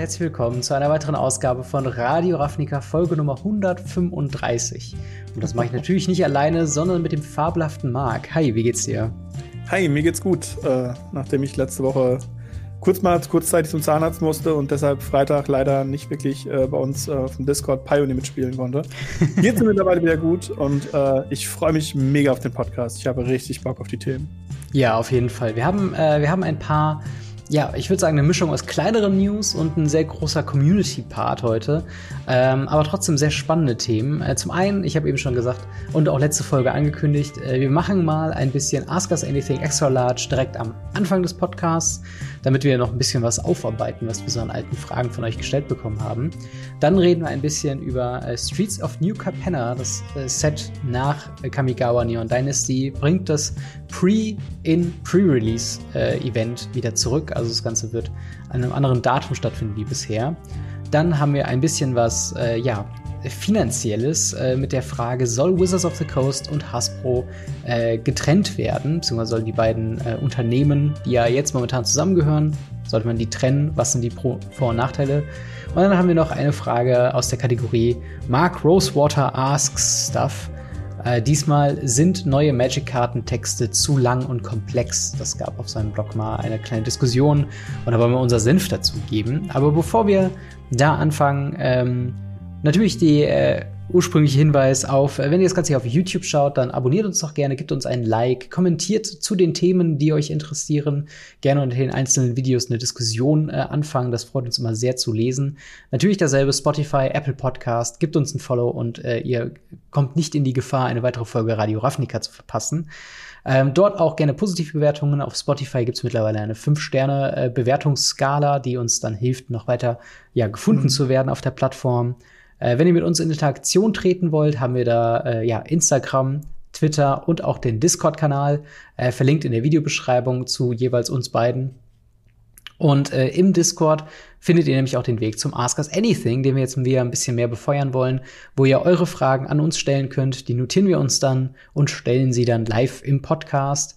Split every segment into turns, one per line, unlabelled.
herzlich willkommen zu einer weiteren Ausgabe von Radio Ravnica Folge Nummer 135. Und das mache ich natürlich nicht alleine, sondern mit dem fabelhaften Marc. Hi, wie geht's dir?
Hi, mir geht's gut. Äh, nachdem ich letzte Woche kurz mal kurzzeitig zum Zahnarzt musste und deshalb Freitag leider nicht wirklich äh, bei uns äh, auf dem Discord Pioneer mitspielen konnte. Jetzt sind mittlerweile wieder gut und äh, ich freue mich mega auf den Podcast. Ich habe richtig Bock auf die Themen.
Ja, auf jeden Fall. Wir haben, äh, wir haben ein paar ja, ich würde sagen, eine Mischung aus kleineren News und ein sehr großer Community-Part heute. Ähm, aber trotzdem sehr spannende Themen. Äh, zum einen, ich habe eben schon gesagt und auch letzte Folge angekündigt, äh, wir machen mal ein bisschen Ask Us Anything Extra Large direkt am Anfang des Podcasts, damit wir noch ein bisschen was aufarbeiten, was wir so an alten Fragen von euch gestellt bekommen haben. Dann reden wir ein bisschen über äh, Streets of New Capenna, das äh, Set nach Kamigawa Neon Dynasty, bringt das Pre-in-Pre-Release-Event äh, wieder zurück also das Ganze wird an einem anderen Datum stattfinden wie bisher. Dann haben wir ein bisschen was, äh, ja, Finanzielles äh, mit der Frage, soll Wizards of the Coast und Hasbro äh, getrennt werden, beziehungsweise sollen die beiden äh, Unternehmen, die ja jetzt momentan zusammengehören, sollte man die trennen? Was sind die Pro Vor- und Nachteile? Und dann haben wir noch eine Frage aus der Kategorie Mark Rosewater asks Stuff. Äh, diesmal sind neue Magic-Kartentexte zu lang und komplex. Das gab auf seinem Blog mal eine kleine Diskussion und da wollen wir unser Senf dazu geben. Aber bevor wir da anfangen, ähm, natürlich die äh, ursprüngliche Hinweis auf, äh, wenn ihr das Ganze hier auf YouTube schaut, dann abonniert uns doch gerne, gebt uns ein Like, kommentiert zu den Themen, die euch interessieren. Gerne unter den einzelnen Videos eine Diskussion äh, anfangen. Das freut uns immer sehr zu lesen. Natürlich dasselbe Spotify, Apple Podcast. Gebt uns ein Follow und äh, ihr kommt nicht in die Gefahr, eine weitere Folge Radio Ravnica zu verpassen. Ähm, dort auch gerne positive Bewertungen. Auf Spotify gibt es mittlerweile eine 5-Sterne-Bewertungsskala, äh, die uns dann hilft, noch weiter ja, gefunden mhm. zu werden auf der Plattform. Äh, wenn ihr mit uns in Interaktion treten wollt, haben wir da äh, ja Instagram, Twitter und auch den Discord-Kanal äh, verlinkt in der Videobeschreibung zu jeweils uns beiden. Und äh, im Discord findet ihr nämlich auch den Weg zum Ask Us Anything, den wir jetzt wieder ein bisschen mehr befeuern wollen, wo ihr eure Fragen an uns stellen könnt. Die notieren wir uns dann und stellen sie dann live im Podcast.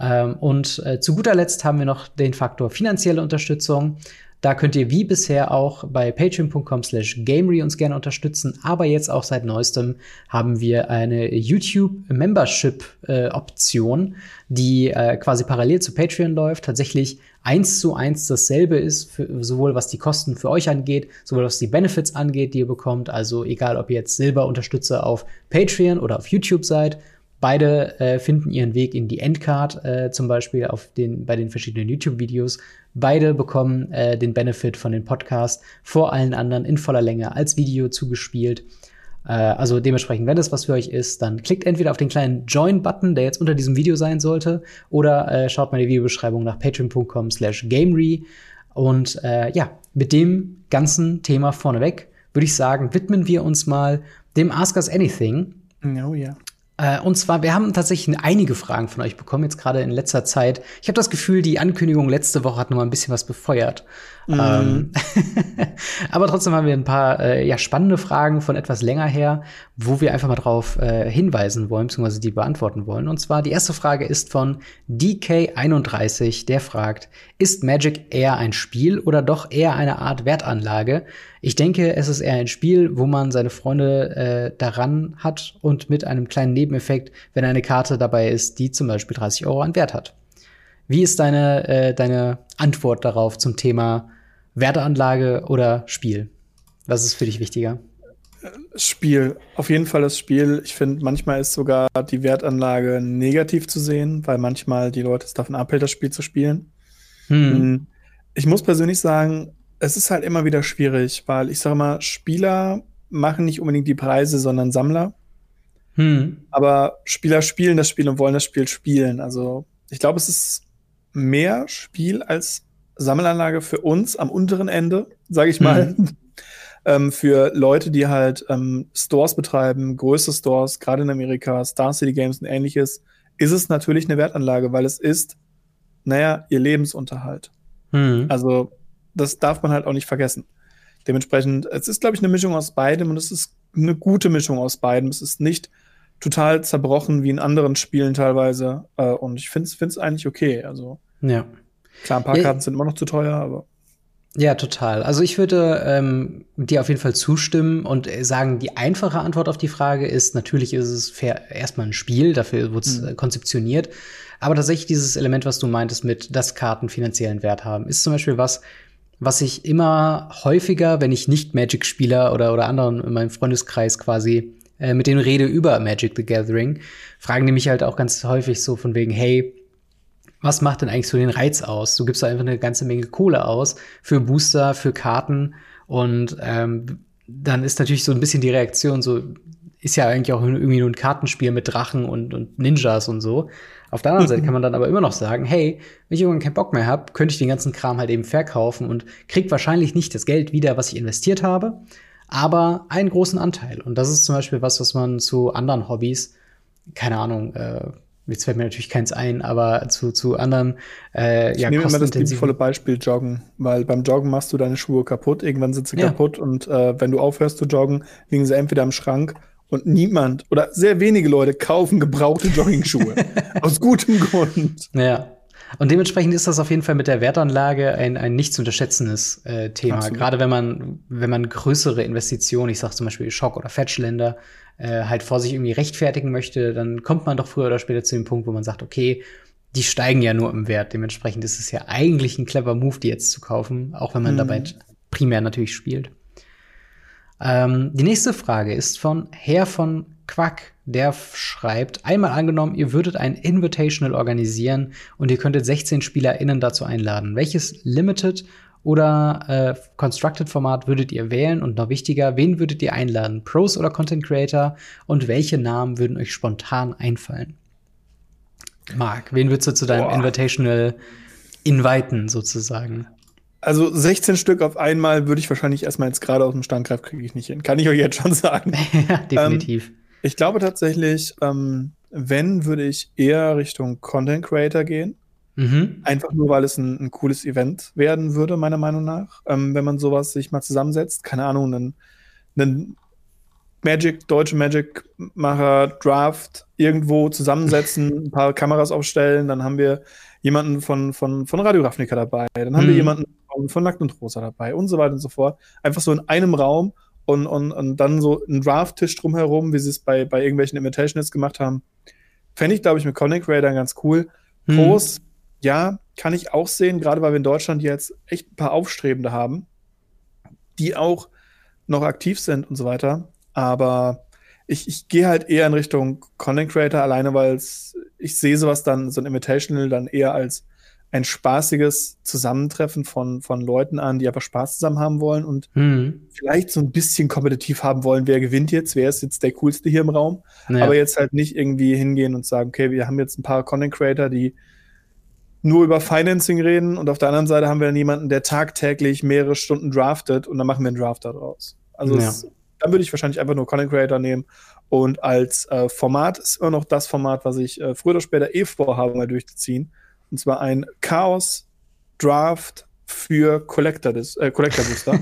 Ähm, und äh, zu guter Letzt haben wir noch den Faktor finanzielle Unterstützung. Da könnt ihr wie bisher auch bei patreon.com slash gamery uns gerne unterstützen. Aber jetzt auch seit neuestem haben wir eine YouTube-Membership-Option, äh, die äh, quasi parallel zu Patreon läuft. Tatsächlich eins zu eins dasselbe ist, für, sowohl was die Kosten für euch angeht, sowohl was die Benefits angeht, die ihr bekommt. Also egal, ob ihr jetzt Silberunterstützer auf Patreon oder auf YouTube seid. Beide äh, finden ihren Weg in die Endcard, äh, zum Beispiel auf den, bei den verschiedenen YouTube-Videos. Beide bekommen äh, den Benefit von den Podcast vor allen anderen in voller Länge als Video zugespielt. Äh, also dementsprechend, wenn das was für euch ist, dann klickt entweder auf den kleinen Join-Button, der jetzt unter diesem Video sein sollte, oder äh, schaut mal die Videobeschreibung nach patreon.com slash gamery. Und äh, ja, mit dem ganzen Thema vorneweg würde ich sagen, widmen wir uns mal dem Ask Us Anything.
Oh ja.
Äh, und zwar, wir haben tatsächlich einige Fragen von euch bekommen, jetzt gerade in letzter Zeit. Ich habe das Gefühl, die Ankündigung letzte Woche hat noch mal ein bisschen was befeuert. Mhm. Ähm, aber trotzdem haben wir ein paar äh, ja, spannende Fragen von etwas länger her, wo wir einfach mal drauf äh, hinweisen wollen, beziehungsweise die beantworten wollen. Und zwar die erste Frage ist von DK31, der fragt, ist Magic eher ein Spiel oder doch eher eine Art Wertanlage? Ich denke, es ist eher ein Spiel, wo man seine Freunde äh, daran hat und mit einem kleinen Nebeneffekt, wenn eine Karte dabei ist, die zum Beispiel 30 Euro an Wert hat. Wie ist deine, äh, deine Antwort darauf zum Thema Werteanlage oder Spiel? Was ist für dich wichtiger?
Spiel, auf jeden Fall das Spiel. Ich finde, manchmal ist sogar die Wertanlage negativ zu sehen, weil manchmal die Leute es davon abhält, das Spiel zu spielen. Hm. hm. Ich muss persönlich sagen, es ist halt immer wieder schwierig, weil ich sage mal, Spieler machen nicht unbedingt die Preise, sondern Sammler. Hm. Aber Spieler spielen das Spiel und wollen das Spiel spielen. Also ich glaube, es ist mehr Spiel als Sammelanlage für uns am unteren Ende, sage ich mal. Mhm. ähm, für Leute, die halt ähm, Stores betreiben, größere Stores, gerade in Amerika, Star City Games und ähnliches, ist es natürlich eine Wertanlage, weil es ist, naja, ihr Lebensunterhalt. Mhm. Also das darf man halt auch nicht vergessen. Dementsprechend, es ist, glaube ich, eine Mischung aus beidem und es ist eine gute Mischung aus beidem. Es ist nicht total zerbrochen wie in anderen Spielen teilweise. Äh, und ich finde es eigentlich okay. Also
ja.
Klar, ein paar ja, Karten sind immer noch zu teuer, aber.
Ja, total. Also ich würde ähm, dir auf jeden Fall zustimmen und sagen, die einfache Antwort auf die Frage ist, natürlich ist es fair, erstmal ein Spiel, dafür wurde es mhm. Äh, konzeptioniert. Aber tatsächlich dieses Element, was du meintest mit, dass Karten finanziellen Wert haben, ist zum Beispiel was, was ich immer häufiger, wenn ich nicht Magic-Spieler oder, oder anderen in meinem Freundeskreis quasi äh, mit denen rede über Magic the Gathering, fragen die mich halt auch ganz häufig so von wegen, hey, was macht denn eigentlich so den Reiz aus? Du gibst da einfach eine ganze Menge Kohle aus für Booster, für Karten und ähm, dann ist natürlich so ein bisschen die Reaktion so, ist ja eigentlich auch irgendwie nur ein Kartenspiel mit Drachen und, und Ninjas und so. Auf der anderen Seite kann man dann aber immer noch sagen, hey, wenn ich irgendwann keinen Bock mehr habe, könnte ich den ganzen Kram halt eben verkaufen und krieg wahrscheinlich nicht das Geld wieder, was ich investiert habe, aber einen großen Anteil. Und das ist zum Beispiel was, was man zu anderen Hobbys, keine Ahnung, äh, jetzt fällt mir natürlich keins ein, aber zu, zu anderen,
äh, ich ja, nehme immer das liebevolle Beispiel Joggen, weil beim Joggen machst du deine Schuhe kaputt, irgendwann sind sie ja. kaputt und äh, wenn du aufhörst zu joggen, liegen sie entweder im Schrank und niemand oder sehr wenige Leute kaufen gebrauchte Jogging-Schuhe. aus gutem Grund.
Ja. Und dementsprechend ist das auf jeden Fall mit der Wertanlage ein, ein nicht zu unterschätzendes äh, Thema. Absolut. Gerade wenn man, wenn man größere Investitionen, ich sag zum Beispiel Schock- oder Fetchländer, äh, halt vor sich irgendwie rechtfertigen möchte, dann kommt man doch früher oder später zu dem Punkt, wo man sagt, okay, die steigen ja nur im Wert. Dementsprechend ist es ja eigentlich ein clever Move, die jetzt zu kaufen, auch wenn man mhm. dabei primär natürlich spielt. Ähm, die nächste Frage ist von Herr von Quack. Der schreibt, einmal angenommen, ihr würdet ein Invitational organisieren und ihr könntet 16 SpielerInnen dazu einladen. Welches Limited oder äh, Constructed Format würdet ihr wählen? Und noch wichtiger, wen würdet ihr einladen? Pros oder Content Creator? Und welche Namen würden euch spontan einfallen? Marc, wen würdest du zu deinem Boah. Invitational inviten, sozusagen?
Also 16 Stück auf einmal würde ich wahrscheinlich erstmal jetzt gerade aus dem Stand greifen, kriege ich nicht hin. Kann ich euch jetzt schon sagen.
ja, definitiv.
Ähm, ich glaube tatsächlich, ähm, wenn, würde ich eher Richtung Content Creator gehen. Mhm. Einfach nur, weil es ein, ein, cooles Event werden würde, meiner Meinung nach. Ähm, wenn man sowas sich mal zusammensetzt, keine Ahnung, einen, einen Magic, deutsche Magic-Macher, Draft irgendwo zusammensetzen, ein paar Kameras aufstellen, dann haben wir jemanden von, von, von Radio Ravnica dabei, dann haben mhm. wir jemanden von, von Nackt und Rosa dabei und so weiter und so fort. Einfach so in einem Raum und, und, und dann so ein Draft-Tisch drumherum, wie sie es bei, bei irgendwelchen Invitationals gemacht haben. Fände ich, glaube ich, mit Connect Raider ganz cool. Mhm. Ja, kann ich auch sehen, gerade weil wir in Deutschland jetzt echt ein paar Aufstrebende haben, die auch noch aktiv sind und so weiter. Aber ich, ich gehe halt eher in Richtung Content Creator, alleine weil ich sehe sowas dann, so ein Invitational dann eher als ein spaßiges Zusammentreffen von, von Leuten an, die einfach Spaß zusammen haben wollen und mhm. vielleicht so ein bisschen kompetitiv haben wollen, wer gewinnt jetzt, wer ist jetzt der coolste hier im Raum. Naja. Aber jetzt halt nicht irgendwie hingehen und sagen, okay, wir haben jetzt ein paar Content Creator, die nur über Financing reden und auf der anderen Seite haben wir dann jemanden, der tagtäglich mehrere Stunden draftet und dann machen wir einen Draft daraus. Also ja. es, dann würde ich wahrscheinlich einfach nur Content Creator nehmen und als äh, Format ist immer noch das Format, was ich äh, früher oder später eh vorhabe, mal durchzuziehen. Und zwar ein Chaos Draft für Collector, des, äh, Collector Booster.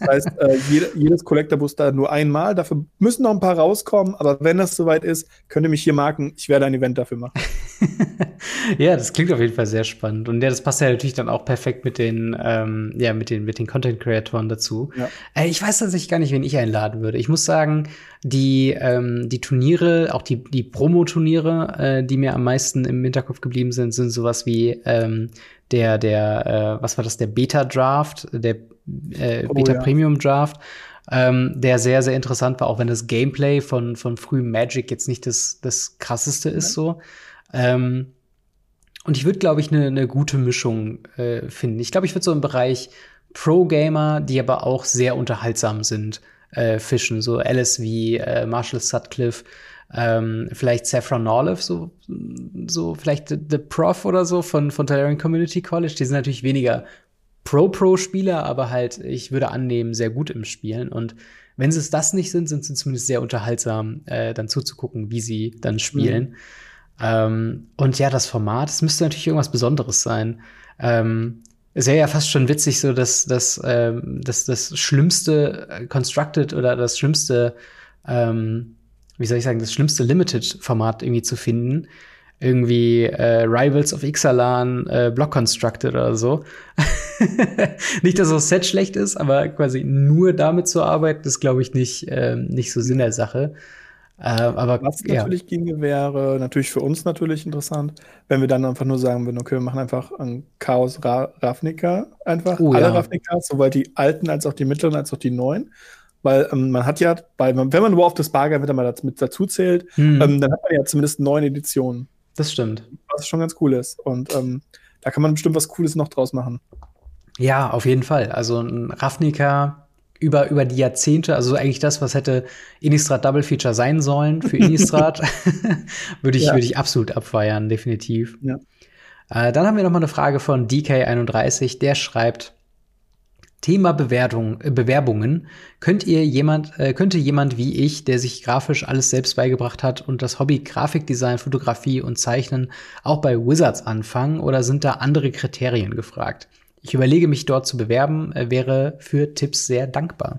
das heißt, äh, jede, jedes Collector Booster nur einmal. Dafür müssen noch ein paar rauskommen, aber wenn das soweit ist, könnt ihr mich hier marken. Ich werde ein Event dafür machen.
ja, das klingt auf jeden Fall sehr spannend. Und ja, das passt ja natürlich dann auch perfekt mit den, ähm, ja, mit den, mit den Content-Creatoren dazu. Ja. Äh, ich weiß tatsächlich gar nicht, wen ich einladen würde. Ich muss sagen, die, ähm, die Turniere, auch die, die Promo-Turniere, äh, die mir am meisten im Hinterkopf geblieben sind, sind sowas wie ähm, der, der, äh, was war das, der Beta-Draft, der äh, oh, Beta-Premium-Draft. Ähm, der sehr, sehr interessant war, auch wenn das Gameplay von, von frühem Magic jetzt nicht das, das krasseste ist, so. Ähm, und ich würde, glaube ich, eine ne gute Mischung äh, finden. Ich glaube, ich würde so im Bereich Pro-Gamer, die aber auch sehr unterhaltsam sind, äh, fischen. So Alice wie äh, Marshall Sutcliffe, ähm, vielleicht Saffron Olive, so, so vielleicht The, The Prof oder so von, von Talarian Community College. Die sind natürlich weniger Pro-Pro-Spieler, aber halt, ich würde annehmen, sehr gut im Spielen. Und wenn sie es das nicht sind, sind sie zumindest sehr unterhaltsam, äh, dann zuzugucken, wie sie dann spielen. Mhm. Ähm, und ja, das Format, es müsste natürlich irgendwas Besonderes sein. Ähm, es wäre ja fast schon witzig, so dass, dass, ähm, dass das schlimmste äh, Constructed oder das schlimmste, ähm, wie soll ich sagen, das schlimmste Limited-Format irgendwie zu finden. Irgendwie äh, Rivals of Ixalan, äh, Block Constructed oder so. nicht, dass das Set schlecht ist, aber quasi nur damit zu arbeiten, ist, glaube ich, nicht, äh, nicht so Sinn der Sache. Äh, aber
was natürlich ja. ginge, wäre natürlich für uns natürlich interessant, wenn wir dann einfach nur sagen würden, okay, wir machen einfach ein Chaos Ra Ravnica einfach, oh, alle ja. Ravnicas, sowohl die alten als auch die mittleren als auch die neuen. Weil ähm, man hat ja, bei, wenn man War of the Sparger wieder mal mit dazu zählt, hm. ähm, dann hat man ja zumindest neun Editionen.
Das stimmt.
Was schon ganz cool ist. Und ähm, da kann man bestimmt was Cooles noch draus machen.
Ja, auf jeden Fall. Also ein Ravnica über, über die Jahrzehnte, also eigentlich das, was hätte Innistrad Double Feature sein sollen für Innistrad, würde ich, ja. würde ich absolut abfeiern, definitiv. Ja. Äh, dann haben wir noch mal eine Frage von DK31, der schreibt, Thema Bewertung, äh, Bewerbungen. Könnt ihr jemand, äh, könnte jemand wie ich, der sich grafisch alles selbst beigebracht hat und das Hobby Grafikdesign, Fotografie und Zeichnen auch bei Wizards anfangen oder sind da andere Kriterien gefragt? Ich überlege mich dort zu bewerben, äh, wäre für Tipps sehr dankbar.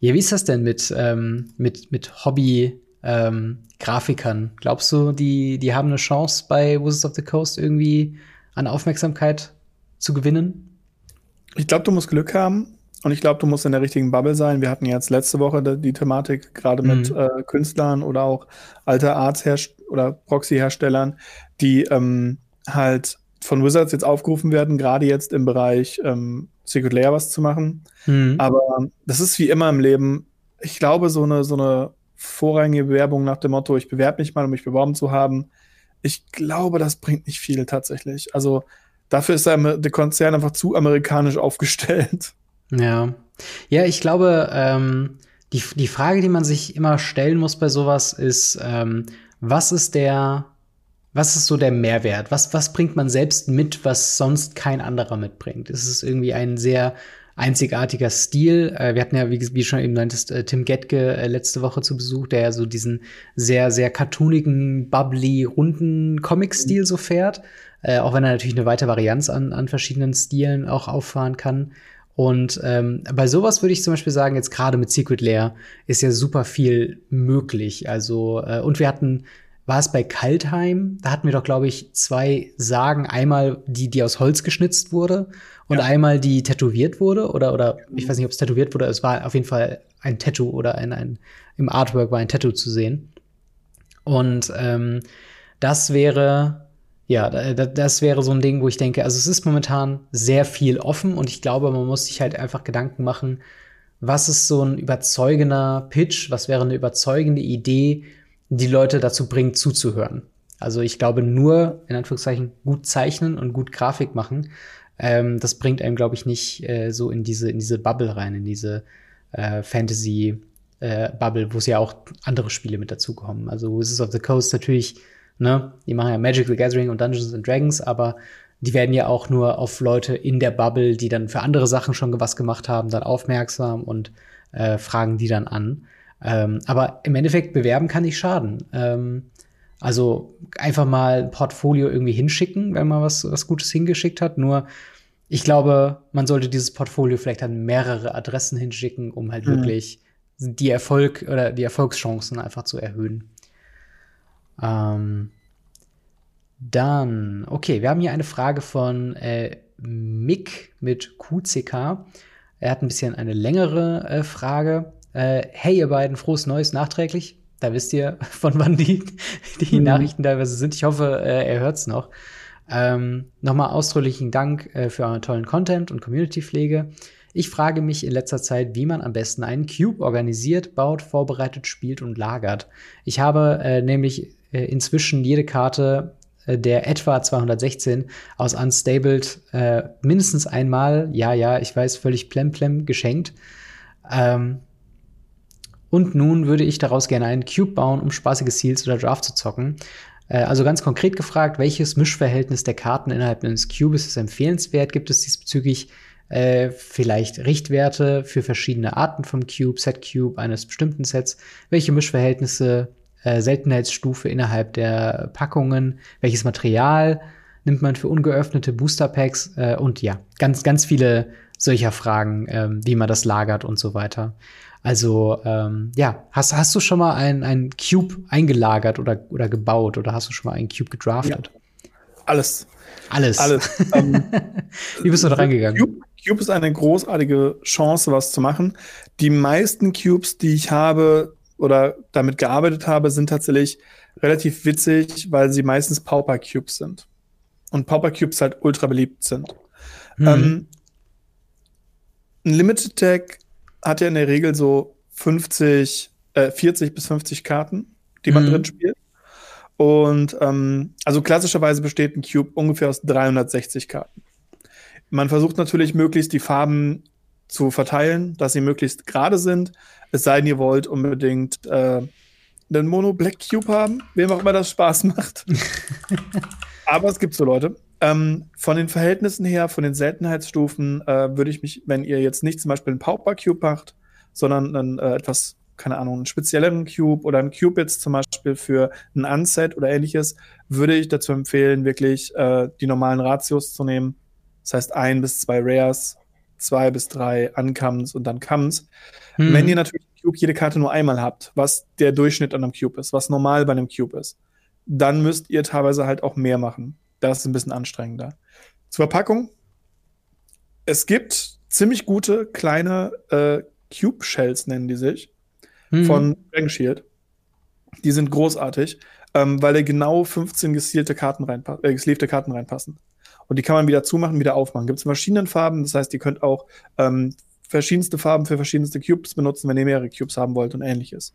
Ja, wie ist das denn mit, ähm, mit, mit Hobby, ähm, Grafikern? Glaubst du, die, die haben eine Chance bei Wizards of the Coast irgendwie an Aufmerksamkeit zu gewinnen?
Ich glaube, du musst Glück haben und ich glaube, du musst in der richtigen Bubble sein. Wir hatten jetzt letzte Woche die, die Thematik gerade mhm. mit äh, Künstlern oder auch alter Arts oder Proxy-Herstellern, die ähm, halt von Wizards jetzt aufgerufen werden, gerade jetzt im Bereich ähm, Secret Layer was zu machen. Mhm. Aber das ist wie immer im Leben. Ich glaube, so eine, so eine vorrangige Bewerbung nach dem Motto, ich bewerbe mich mal, um mich beworben zu haben, ich glaube, das bringt nicht viel tatsächlich. Also dafür ist der, Konzern einfach zu amerikanisch aufgestellt.
Ja. Ja, ich glaube, ähm, die, die Frage, die man sich immer stellen muss bei sowas, ist, ähm, was ist der was ist so der Mehrwert? Was, was bringt man selbst mit, was sonst kein anderer mitbringt? Es ist irgendwie ein sehr einzigartiger Stil. Äh, wir hatten ja, wie, wie schon eben nanntest, äh, Tim Getke äh, letzte Woche zu Besuch, der ja so diesen sehr, sehr cartoonigen, bubbly, runden Comic-Stil so fährt. Äh, auch wenn er natürlich eine weite Varianz an, an verschiedenen Stilen auch auffahren kann. Und ähm, bei sowas würde ich zum Beispiel sagen, jetzt gerade mit Secret Lair ist ja super viel möglich. Also, äh, und wir hatten war es bei Kaltheim. Da hatten wir doch, glaube ich, zwei Sagen. Einmal die, die aus Holz geschnitzt wurde und ja. einmal die tätowiert wurde. Oder, oder ich weiß nicht, ob es tätowiert wurde. Es war auf jeden Fall ein Tattoo oder ein, ein im Artwork war ein Tattoo zu sehen. Und ähm, das wäre, ja, das wäre so ein Ding, wo ich denke, also es ist momentan sehr viel offen und ich glaube, man muss sich halt einfach Gedanken machen, was ist so ein überzeugender Pitch, was wäre eine überzeugende Idee, die Leute dazu bringt, zuzuhören. Also ich glaube, nur in Anführungszeichen gut zeichnen und gut Grafik machen, ähm, das bringt einem, glaube ich, nicht äh, so in diese, in diese Bubble rein, in diese äh, Fantasy äh, wo es ja auch andere Spiele mit dazukommen. Also Wizards of the Coast natürlich, ne, die machen ja Magic the Gathering und Dungeons and Dragons, aber die werden ja auch nur auf Leute in der Bubble, die dann für andere Sachen schon was gemacht haben, dann aufmerksam und äh, fragen die dann an. Ähm, aber im Endeffekt bewerben kann nicht schaden. Ähm, also einfach mal ein Portfolio irgendwie hinschicken, wenn man was, was Gutes hingeschickt hat. Nur ich glaube, man sollte dieses Portfolio vielleicht an mehrere Adressen hinschicken, um halt mhm. wirklich die Erfolg oder die Erfolgschancen einfach zu erhöhen. Ähm, dann, okay, wir haben hier eine Frage von äh, Mick mit QCK. Er hat ein bisschen eine längere äh, Frage. Äh, hey, ihr beiden, frohes Neues nachträglich. Da wisst ihr, von wann die, die mhm. Nachrichten teilweise sind. Ich hoffe, äh, er hört's noch. Ähm, Nochmal ausdrücklichen Dank äh, für euren tollen Content und Community-Pflege. Ich frage mich in letzter Zeit, wie man am besten einen Cube organisiert, baut, vorbereitet, spielt und lagert. Ich habe äh, nämlich inzwischen jede Karte äh, der etwa 216 aus Unstabled äh, mindestens einmal, ja, ja, ich weiß, völlig plemplem geschenkt. Ähm, und nun würde ich daraus gerne einen Cube bauen, um spaßige Seals oder Draft zu zocken. Äh, also ganz konkret gefragt, welches Mischverhältnis der Karten innerhalb eines Cubes ist empfehlenswert? Gibt es diesbezüglich äh, vielleicht Richtwerte für verschiedene Arten vom Cube, Set Cube eines bestimmten Sets? Welche Mischverhältnisse, äh, Seltenheitsstufe innerhalb der Packungen? Welches Material nimmt man für ungeöffnete Booster Packs? Äh, und ja, ganz, ganz viele solcher Fragen, ähm, wie man das lagert und so weiter. Also ähm, ja, hast, hast du schon mal einen, einen Cube eingelagert oder, oder gebaut oder hast du schon mal einen Cube gedraftet?
Ja. alles.
Alles.
Alles. ähm,
Wie bist du da reingegangen?
Cube, Cube ist eine großartige Chance, was zu machen. Die meisten Cubes, die ich habe oder damit gearbeitet habe, sind tatsächlich relativ witzig, weil sie meistens Pauper Cubes sind. Und Pauper Cubes halt ultra beliebt sind. Mhm. Ähm, ein Limited Deck hat ja in der Regel so 50, äh, 40 bis 50 Karten, die man mhm. drin spielt. Und ähm, also klassischerweise besteht ein Cube ungefähr aus 360 Karten. Man versucht natürlich möglichst die Farben zu verteilen, dass sie möglichst gerade sind. Es sei denn, ihr wollt unbedingt äh, einen Mono Black Cube haben, wem auch immer das Spaß macht. Aber es gibt so Leute. Ähm, von den Verhältnissen her, von den Seltenheitsstufen, äh, würde ich mich, wenn ihr jetzt nicht zum Beispiel einen Pauper Cube macht, sondern einen äh, etwas, keine Ahnung, einen spezielleren Cube oder einen Cube jetzt zum Beispiel für ein Unset oder ähnliches, würde ich dazu empfehlen, wirklich äh, die normalen Ratios zu nehmen. Das heißt, ein bis zwei Rares, zwei bis drei Uncomes und dann Comes. Mhm. Wenn ihr natürlich Cube jede Karte nur einmal habt, was der Durchschnitt an einem Cube ist, was normal bei einem Cube ist, dann müsst ihr teilweise halt auch mehr machen. Das ist ein bisschen anstrengender. Zur Verpackung. Es gibt ziemlich gute kleine äh, Cube Shells, nennen die sich, mhm. von Dragon Shield. Die sind großartig, ähm, weil da genau 15 gesielte Karten, reinpa äh, Karten reinpassen. Und die kann man wieder zumachen, wieder aufmachen. Gibt es in verschiedenen Farben, das heißt, ihr könnt auch ähm, verschiedenste Farben für verschiedenste Cubes benutzen, wenn ihr mehrere Cubes haben wollt und ähnliches.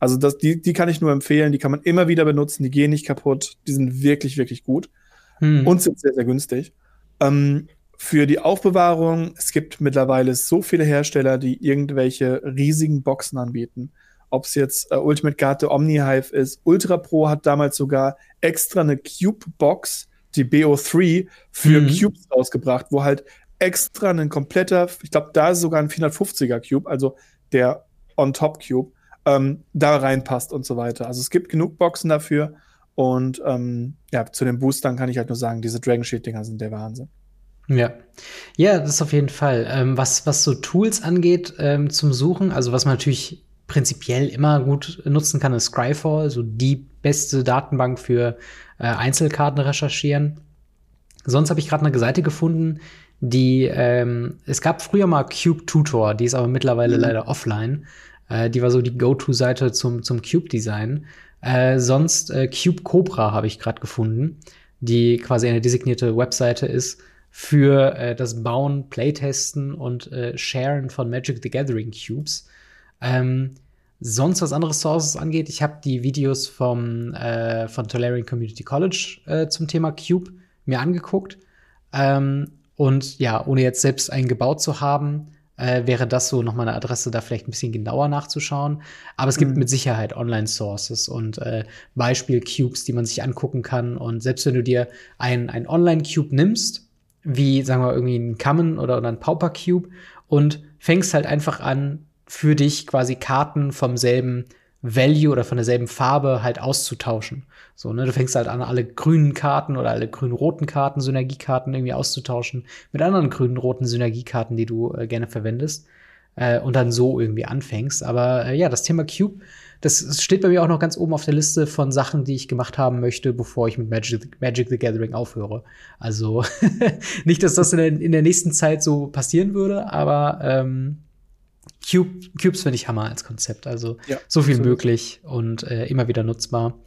Also das, die, die kann ich nur empfehlen, die kann man immer wieder benutzen, die gehen nicht kaputt, die sind wirklich, wirklich gut hm. und sind sehr, sehr günstig. Ähm, für die Aufbewahrung, es gibt mittlerweile so viele Hersteller, die irgendwelche riesigen Boxen anbieten. Ob es jetzt äh, Ultimate Guard der OmniHive ist, Ultra Pro hat damals sogar extra eine Cube-Box, die BO3, für mhm. Cubes rausgebracht, wo halt extra ein kompletter, ich glaube, da ist sogar ein 450er Cube, also der On-Top-Cube, ähm, da reinpasst und so weiter. Also es gibt genug Boxen dafür. Und ähm, ja, zu den Boostern kann ich halt nur sagen, diese Dragon Shield-Dinger sind der Wahnsinn.
Ja, ja, das ist auf jeden Fall. Ähm, was, was so Tools angeht ähm, zum Suchen, also was man natürlich prinzipiell immer gut nutzen kann, ist Scryfall, so die beste Datenbank für äh, Einzelkarten recherchieren. Sonst habe ich gerade eine Seite gefunden, die ähm, es gab früher mal Cube Tutor, die ist aber mittlerweile mhm. leider offline. Äh, die war so die Go-To-Seite zum, zum Cube-Design. Äh, sonst äh, Cube Cobra habe ich gerade gefunden, die quasi eine designierte Webseite ist für äh, das Bauen, Playtesten und äh, Sharen von Magic the Gathering Cubes. Ähm, sonst was andere Sources angeht, ich habe die Videos vom, äh, von Tolarian Community College äh, zum Thema Cube mir angeguckt. Ähm, und ja, ohne jetzt selbst einen gebaut zu haben, äh, wäre das so nochmal eine Adresse, da vielleicht ein bisschen genauer nachzuschauen. Aber es gibt mhm. mit Sicherheit Online-Sources und äh, Beispiel-Cubes, die man sich angucken kann. Und selbst wenn du dir ein, ein Online-Cube nimmst, wie, sagen wir, irgendwie ein Common oder, oder ein Pauper-Cube und fängst halt einfach an, für dich quasi Karten vom selben Value oder von derselben Farbe halt auszutauschen. So, ne, du fängst halt an, alle grünen Karten oder alle grün-roten Karten, Synergiekarten irgendwie auszutauschen mit anderen grün-roten Synergiekarten, die du äh, gerne verwendest äh, und dann so irgendwie anfängst. Aber äh, ja, das Thema Cube, das steht bei mir auch noch ganz oben auf der Liste von Sachen, die ich gemacht haben möchte, bevor ich mit Magic, Magic the Gathering aufhöre. Also nicht, dass das in der, in der nächsten Zeit so passieren würde, aber ähm, Cube, Cubes finde ich Hammer als Konzept. Also ja, so viel absolut. möglich und äh, immer wieder nutzbar.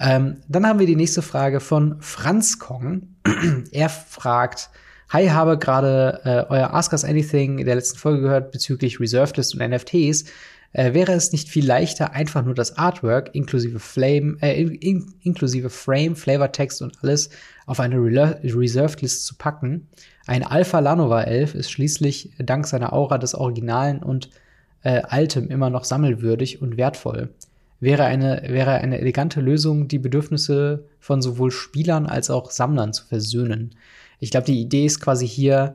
Ähm, dann haben wir die nächste Frage von Franz Kong. er fragt, Hi, habe gerade äh, euer Ask Us Anything in der letzten Folge gehört bezüglich Reserved List und NFTs. Äh, wäre es nicht viel leichter, einfach nur das Artwork inklusive Flame, äh, in, inklusive Frame, Flavortext und alles auf eine Re Reserved List zu packen? Ein Alpha Lanova Elf ist schließlich dank seiner Aura des Originalen und äh, Altem immer noch sammelwürdig und wertvoll. Wäre eine, wäre eine elegante Lösung, die Bedürfnisse von sowohl Spielern als auch Sammlern zu versöhnen. Ich glaube, die Idee ist quasi hier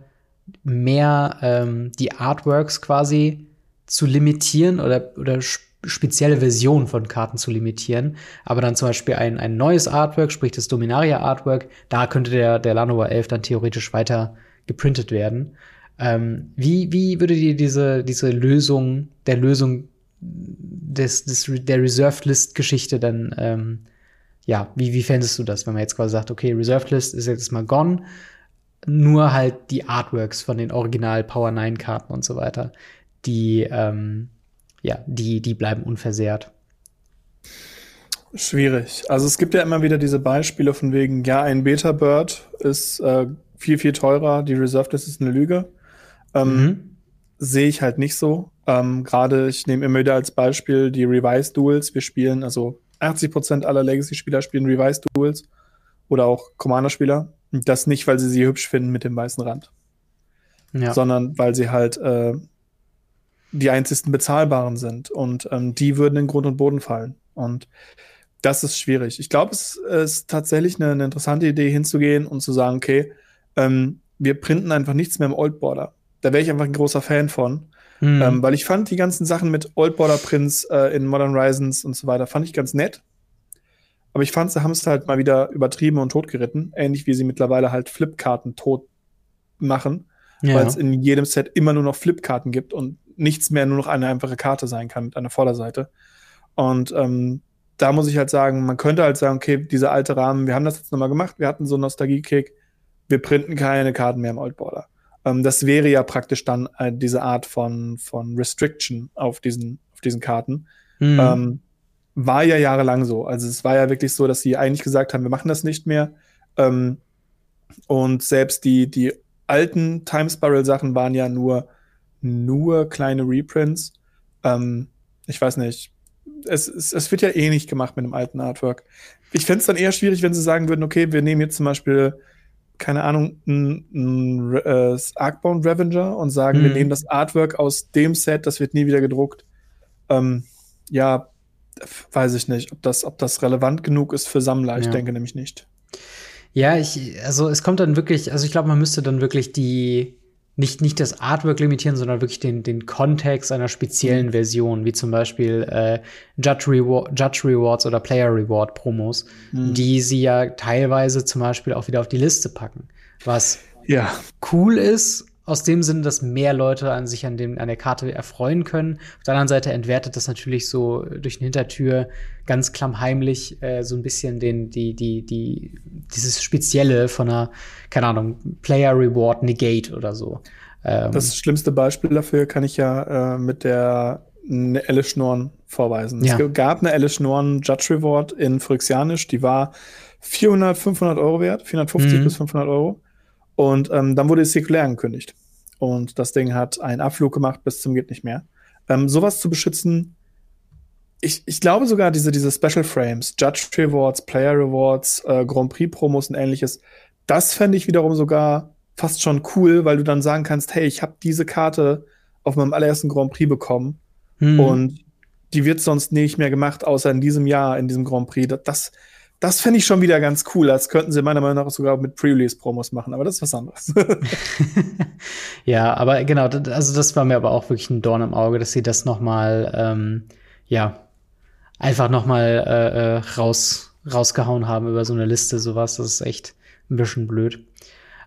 mehr ähm, die Artworks quasi zu limitieren oder, oder spezielle Versionen von Karten zu limitieren. Aber dann zum Beispiel ein, ein neues Artwork, sprich das Dominaria Artwork, da könnte der, der Lanoa 11 dann theoretisch weiter geprintet werden. Ähm, wie, wie würde dir diese, diese Lösung, der Lösung des, des, der Reserved List Geschichte dann, ähm, ja, wie, wie fändest du das, wenn man jetzt quasi sagt, okay, Reserved List ist jetzt mal gone, nur halt die Artworks von den Original Power 9 Karten und so weiter, die, ähm, ja, die, die bleiben unversehrt.
Schwierig. Also es gibt ja immer wieder diese Beispiele von wegen, ja, ein Beta Bird ist äh, viel, viel teurer, die Reserved List ist eine Lüge. Ähm, mhm. Sehe ich halt nicht so. Ähm, Gerade, ich nehme immer wieder als Beispiel die Revised Duels. Wir spielen, also 80% aller Legacy-Spieler spielen Revised Duels oder auch Commander-Spieler. Das nicht, weil sie sie hübsch finden mit dem weißen Rand, ja. sondern weil sie halt äh, die einzigsten bezahlbaren sind und ähm, die würden in Grund und Boden fallen. Und das ist schwierig. Ich glaube, es ist tatsächlich eine, eine, interessante Idee, hinzugehen und zu sagen, okay, ähm, wir printen einfach nichts mehr im Old Border. Da wäre ich einfach ein großer Fan von. Mhm. Ähm, weil ich fand die ganzen Sachen mit Old Border Prints äh, in Modern Horizons und so weiter, fand ich ganz nett. Aber ich fand, sie haben es halt mal wieder übertrieben und totgeritten. Ähnlich wie sie mittlerweile halt Flipkarten tot machen. Ja. Weil es in jedem Set immer nur noch Flipkarten gibt und nichts mehr nur noch eine einfache Karte sein kann mit einer Vorderseite. Und ähm, da muss ich halt sagen, man könnte halt sagen, okay, dieser alte Rahmen, wir haben das jetzt nochmal gemacht, wir hatten so einen Nostalgie-Kick, wir printen keine Karten mehr im Old Border. Ähm, das wäre ja praktisch dann äh, diese Art von, von Restriction auf diesen, auf diesen Karten. Mhm. Ähm, war ja jahrelang so. Also es war ja wirklich so, dass sie eigentlich gesagt haben, wir machen das nicht mehr. Ähm, und selbst die, die alten Time Spiral Sachen waren ja nur, nur kleine Reprints. Ähm, ich weiß nicht. Es, es, es wird ja eh nicht gemacht mit dem alten Artwork. Ich fände es dann eher schwierig, wenn sie sagen würden, okay, wir nehmen jetzt zum Beispiel keine Ahnung, ein, äh, Arcbound Revenger und sagen, mhm. wir nehmen das Artwork aus dem Set, das wird nie wieder gedruckt. Ähm, ja, weiß ich nicht, ob das, ob das relevant genug ist für Sammler. Ich ja. denke nämlich nicht.
Ja, ich, also es kommt dann wirklich, also ich glaube, man müsste dann wirklich die, nicht, nicht das Artwork limitieren, sondern wirklich den, den Kontext einer speziellen mhm. Version, wie zum Beispiel äh, Judge, Reward, Judge Rewards oder Player Reward Promos, mhm. die sie ja teilweise zum Beispiel auch wieder auf die Liste packen. Was ja. cool ist, aus dem Sinne, dass mehr Leute an sich an, dem, an der Karte erfreuen können. Auf der anderen Seite entwertet das natürlich so durch eine Hintertür ganz klammheimlich äh, so ein bisschen den, die, die, die, dieses Spezielle von einer, keine Ahnung, Player Reward Negate oder so.
Ähm, das schlimmste Beispiel dafür kann ich ja äh, mit der Alice Schnorn vorweisen. Ja. Es gab eine Alice Schnorn Judge Reward in Phyrexianisch, die war 400, 500 Euro wert, 450 mhm. bis 500 Euro. Und ähm, dann wurde es zirkulär angekündigt. Und das Ding hat einen Abflug gemacht bis zum geht nicht mehr. Ähm, sowas zu beschützen, ich, ich glaube sogar diese, diese Special Frames, Judge Rewards, Player Rewards, äh, Grand Prix Promos und ähnliches, das fände ich wiederum sogar fast schon cool, weil du dann sagen kannst, hey, ich habe diese Karte auf meinem allerersten Grand Prix bekommen hm. und die wird sonst nicht mehr gemacht, außer in diesem Jahr, in diesem Grand Prix. Das, das fände ich schon wieder ganz cool. Das könnten sie meiner Meinung nach sogar mit Pre-Release-Promos machen, aber das ist was anderes.
ja, aber genau, also das war mir aber auch wirklich ein Dorn im Auge, dass sie das noch mal, ähm, ja, einfach noch mal äh, äh raus, rausgehauen haben über so eine Liste, sowas. Das ist echt ein bisschen blöd.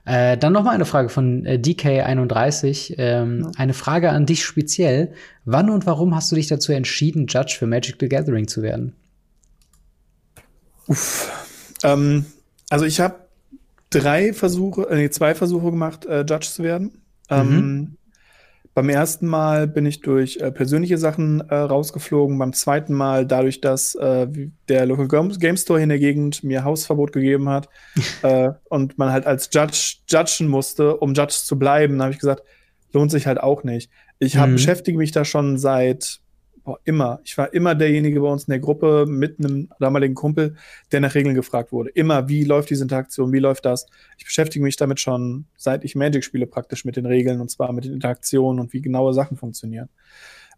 Äh, dann noch mal eine Frage von äh, DK31. Ähm, ja. Eine Frage an dich speziell. Wann und warum hast du dich dazu entschieden, Judge für Magic the Gathering zu werden?
Uff. Ähm, also ich habe drei Versuche, äh, nee, zwei Versuche gemacht, äh, Judge zu werden. Ähm, mhm. Beim ersten Mal bin ich durch äh, persönliche Sachen äh, rausgeflogen. Beim zweiten Mal dadurch, dass äh, der Local Game Store in der Gegend mir Hausverbot gegeben hat äh, und man halt als Judge judgen musste, um Judge zu bleiben, habe ich gesagt, lohnt sich halt auch nicht. Ich hab, mhm. beschäftige mich da schon seit boah, immer. Ich war immer derjenige bei uns in der Gruppe mit einem damaligen Kumpel, der nach Regeln gefragt wurde. Immer, wie läuft diese Interaktion, wie läuft das? Ich beschäftige mich damit schon, seit ich Magic spiele, praktisch mit den Regeln und zwar mit den Interaktionen und wie genaue Sachen funktionieren.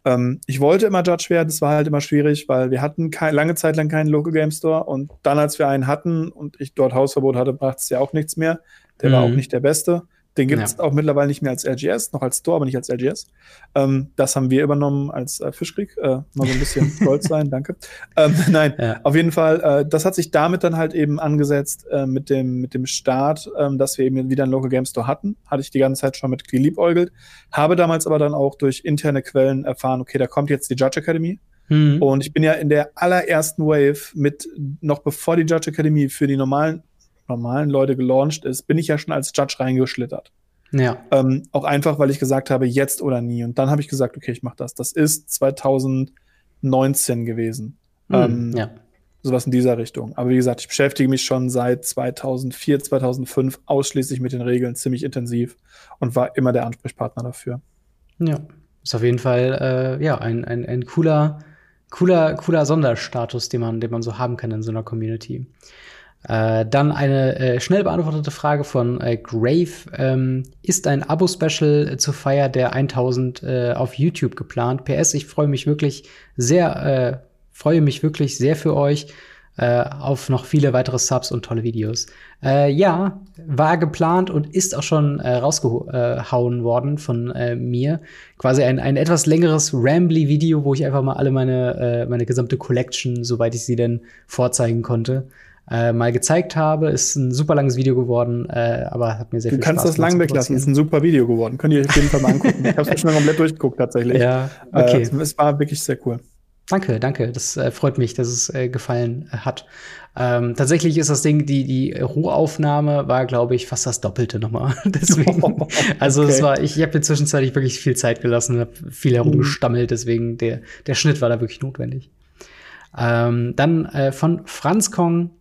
Ähm, ich wollte immer Judge werden, das war halt immer schwierig, weil wir hatten kein, lange Zeit lang keinen Local Game Store und dann, als wir einen hatten und ich dort Hausverbot hatte, brachte es ja auch nichts mehr. Der mhm. war auch nicht der Beste. Den gibt es ja. auch mittlerweile nicht mehr als LGS, noch als Store, aber nicht als LGS. Ähm, das haben wir übernommen als äh, Fischkrieg. Äh, mal so ein bisschen stolz sein, danke. Ähm, nein, ja. auf jeden Fall, äh, das hat sich damit dann halt eben angesetzt äh, mit, dem, mit dem Start, ähm, dass wir eben wieder einen Local Game Store hatten. Hatte ich die ganze Zeit schon mit geliebäugelt. Habe damals aber dann auch durch interne Quellen erfahren, okay, da kommt jetzt die Judge Academy. Mhm. Und ich bin ja in der allerersten Wave mit, noch bevor die Judge Academy für die normalen, normalen Leute gelauncht ist, bin ich ja schon als Judge reingeschlittert. Ja. Ähm, auch einfach, weil ich gesagt habe, jetzt oder nie. Und dann habe ich gesagt, okay, ich mache das. Das ist 2019 gewesen. Mhm, ähm, ja. Sowas in dieser Richtung. Aber wie gesagt, ich beschäftige mich schon seit 2004, 2005 ausschließlich mit den Regeln ziemlich intensiv und war immer der Ansprechpartner dafür.
Ja, ist auf jeden Fall äh, ja, ein, ein, ein cooler, cooler, cooler Sonderstatus, den man, den man so haben kann in so einer Community. Äh, dann eine äh, schnell beantwortete Frage von äh, Grave. Ähm, ist ein Abo-Special äh, zur Feier der 1000 äh, auf YouTube geplant? PS, ich freue mich wirklich sehr, äh, freue mich wirklich sehr für euch auf noch viele weitere Subs und tolle Videos. ja, war geplant und ist auch schon rausgehauen worden von mir. Quasi ein, ein etwas längeres Rambly-Video, wo ich einfach mal alle meine, meine gesamte Collection, soweit ich sie denn vorzeigen konnte, äh, mal gezeigt habe. Ist ein super langes Video geworden, äh, aber hat mir sehr
du
viel
Spaß gemacht. Du kannst das lang weglassen, ist ein super Video geworden. Könnt ihr euch auf jeden Fall mal angucken. ich habe es schon komplett durchgeguckt tatsächlich.
Ja, okay.
Äh, es war wirklich sehr cool.
Danke, danke. Das äh, freut mich, dass es äh, gefallen äh, hat. Ähm, tatsächlich ist das Ding, die, die Rohaufnahme war, glaube ich, fast das Doppelte nochmal. deswegen, also okay. es war, ich, ich habe mir zwischenzeitlich wirklich viel Zeit gelassen, habe viel herumgestammelt, deswegen der, der Schnitt war da wirklich notwendig. Ähm, dann äh, von Franz Kong